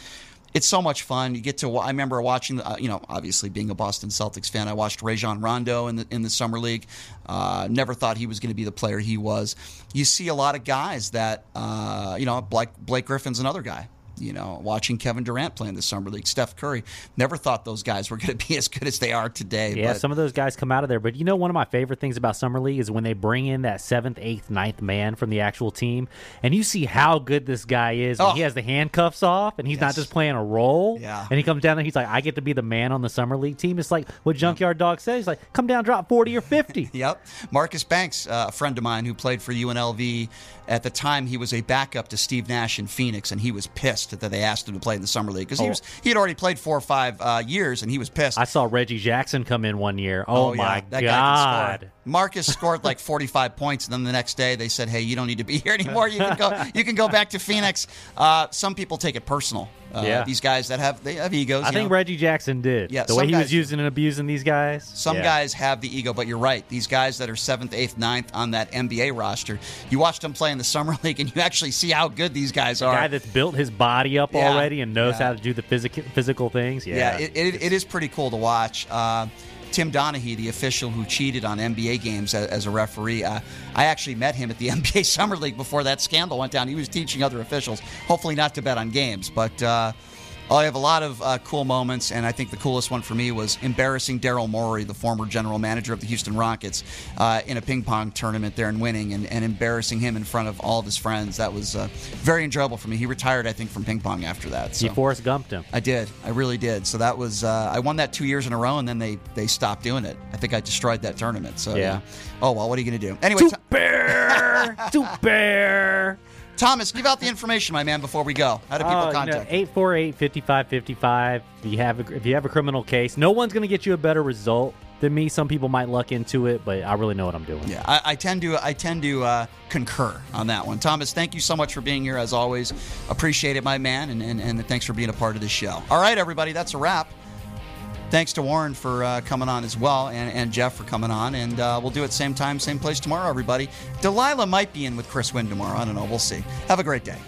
it's so much fun. You get to. I remember watching. Uh, you know, obviously being a Boston Celtics fan, I watched Rajon Rondo in the in the summer league. Uh, never thought he was going to be the player he was. You see a lot of guys that uh, you know, Blake, Blake Griffin's another guy. You know, watching Kevin Durant play in the summer league, Steph Curry. Never thought those guys were going to be as good as they are today. Yeah, but some of those guys come out of there. But you know, one of my favorite things about summer league is when they bring in that seventh, eighth, ninth man from the actual team, and you see how good this guy is. Oh. he has the handcuffs off, and he's not just playing a role. Yeah. And he comes down there, he's like, "I get to be the man on the summer league team." It's like what Junkyard Dog says. He's like, "Come down, drop forty or 50. Yep. Marcus Banks, uh, a friend of mine who played for UNLV. At the time, he was a backup to Steve Nash in Phoenix, and he was pissed that they asked him to play in the summer league because he Oh. was he had already played four or five uh, years, and he was pissed. I saw Reggie Jackson come in one year. Oh, yeah, my that guy can god! Marcus scored like 45 points, and then the next day they said, "Hey, you don't need to be here anymore. You can go. You can go back to Phoenix." Uh, some people take it personal. Uh, Yeah. These guys that have they have egos. I think know? Reggie Jackson did. Yeah, the way he guys- was using and abusing these guys. Some Yeah. guys have the ego, but you're right. These guys that are seventh, eighth, ninth on that NBA roster, you watch them play in the summer league, and you actually see how good these guys are. The guy that's built his body up Yeah, already and knows yeah. how to do the physical physical things. Yeah, yeah, it, it, it is pretty cool to watch. Uh, Tim Donaghy, the official who cheated on NBA games as, a referee, uh, I actually met him at the NBA Summer League before that scandal went down. He was teaching other officials, hopefully not to bet on games, but. Uh, I have a lot of uh, cool moments, and I think the coolest one for me was embarrassing Daryl Morey, the former general manager of the Houston Rockets, uh, in a ping pong tournament there and winning, and, and embarrassing him in front of all of his friends. That was uh, very enjoyable for me. He retired, I think, from ping pong after that. So. you Forrest Gumped him. I did. I really did. So that was uh, I won that two years in a row, and then they they stopped doing it. I think I destroyed that tournament. So Yeah. Oh well, what are you going to do? Anyway, To Th- bear, to bear. Thomas, give out the information, my man, before we go. How do people Oh, contact? you? 848-5555. If you have a, if you have a criminal case, no one's going to get you a better result than me. Some people might luck into it, but I really know what I'm doing. yeah, I, I tend to I tend to uh, concur on that one. Thomas, thank you so much for being here as always. Appreciate it, my man, and, and, and thanks for being a part of this show. All right, everybody, that's a wrap thanks to Warren for uh, coming on as well, and, and Jeff for coming on. And uh, we'll do it same time, same place tomorrow, everybody. Delilah might be in with Chris Wynn tomorrow. I don't know. We'll see. Have a great day.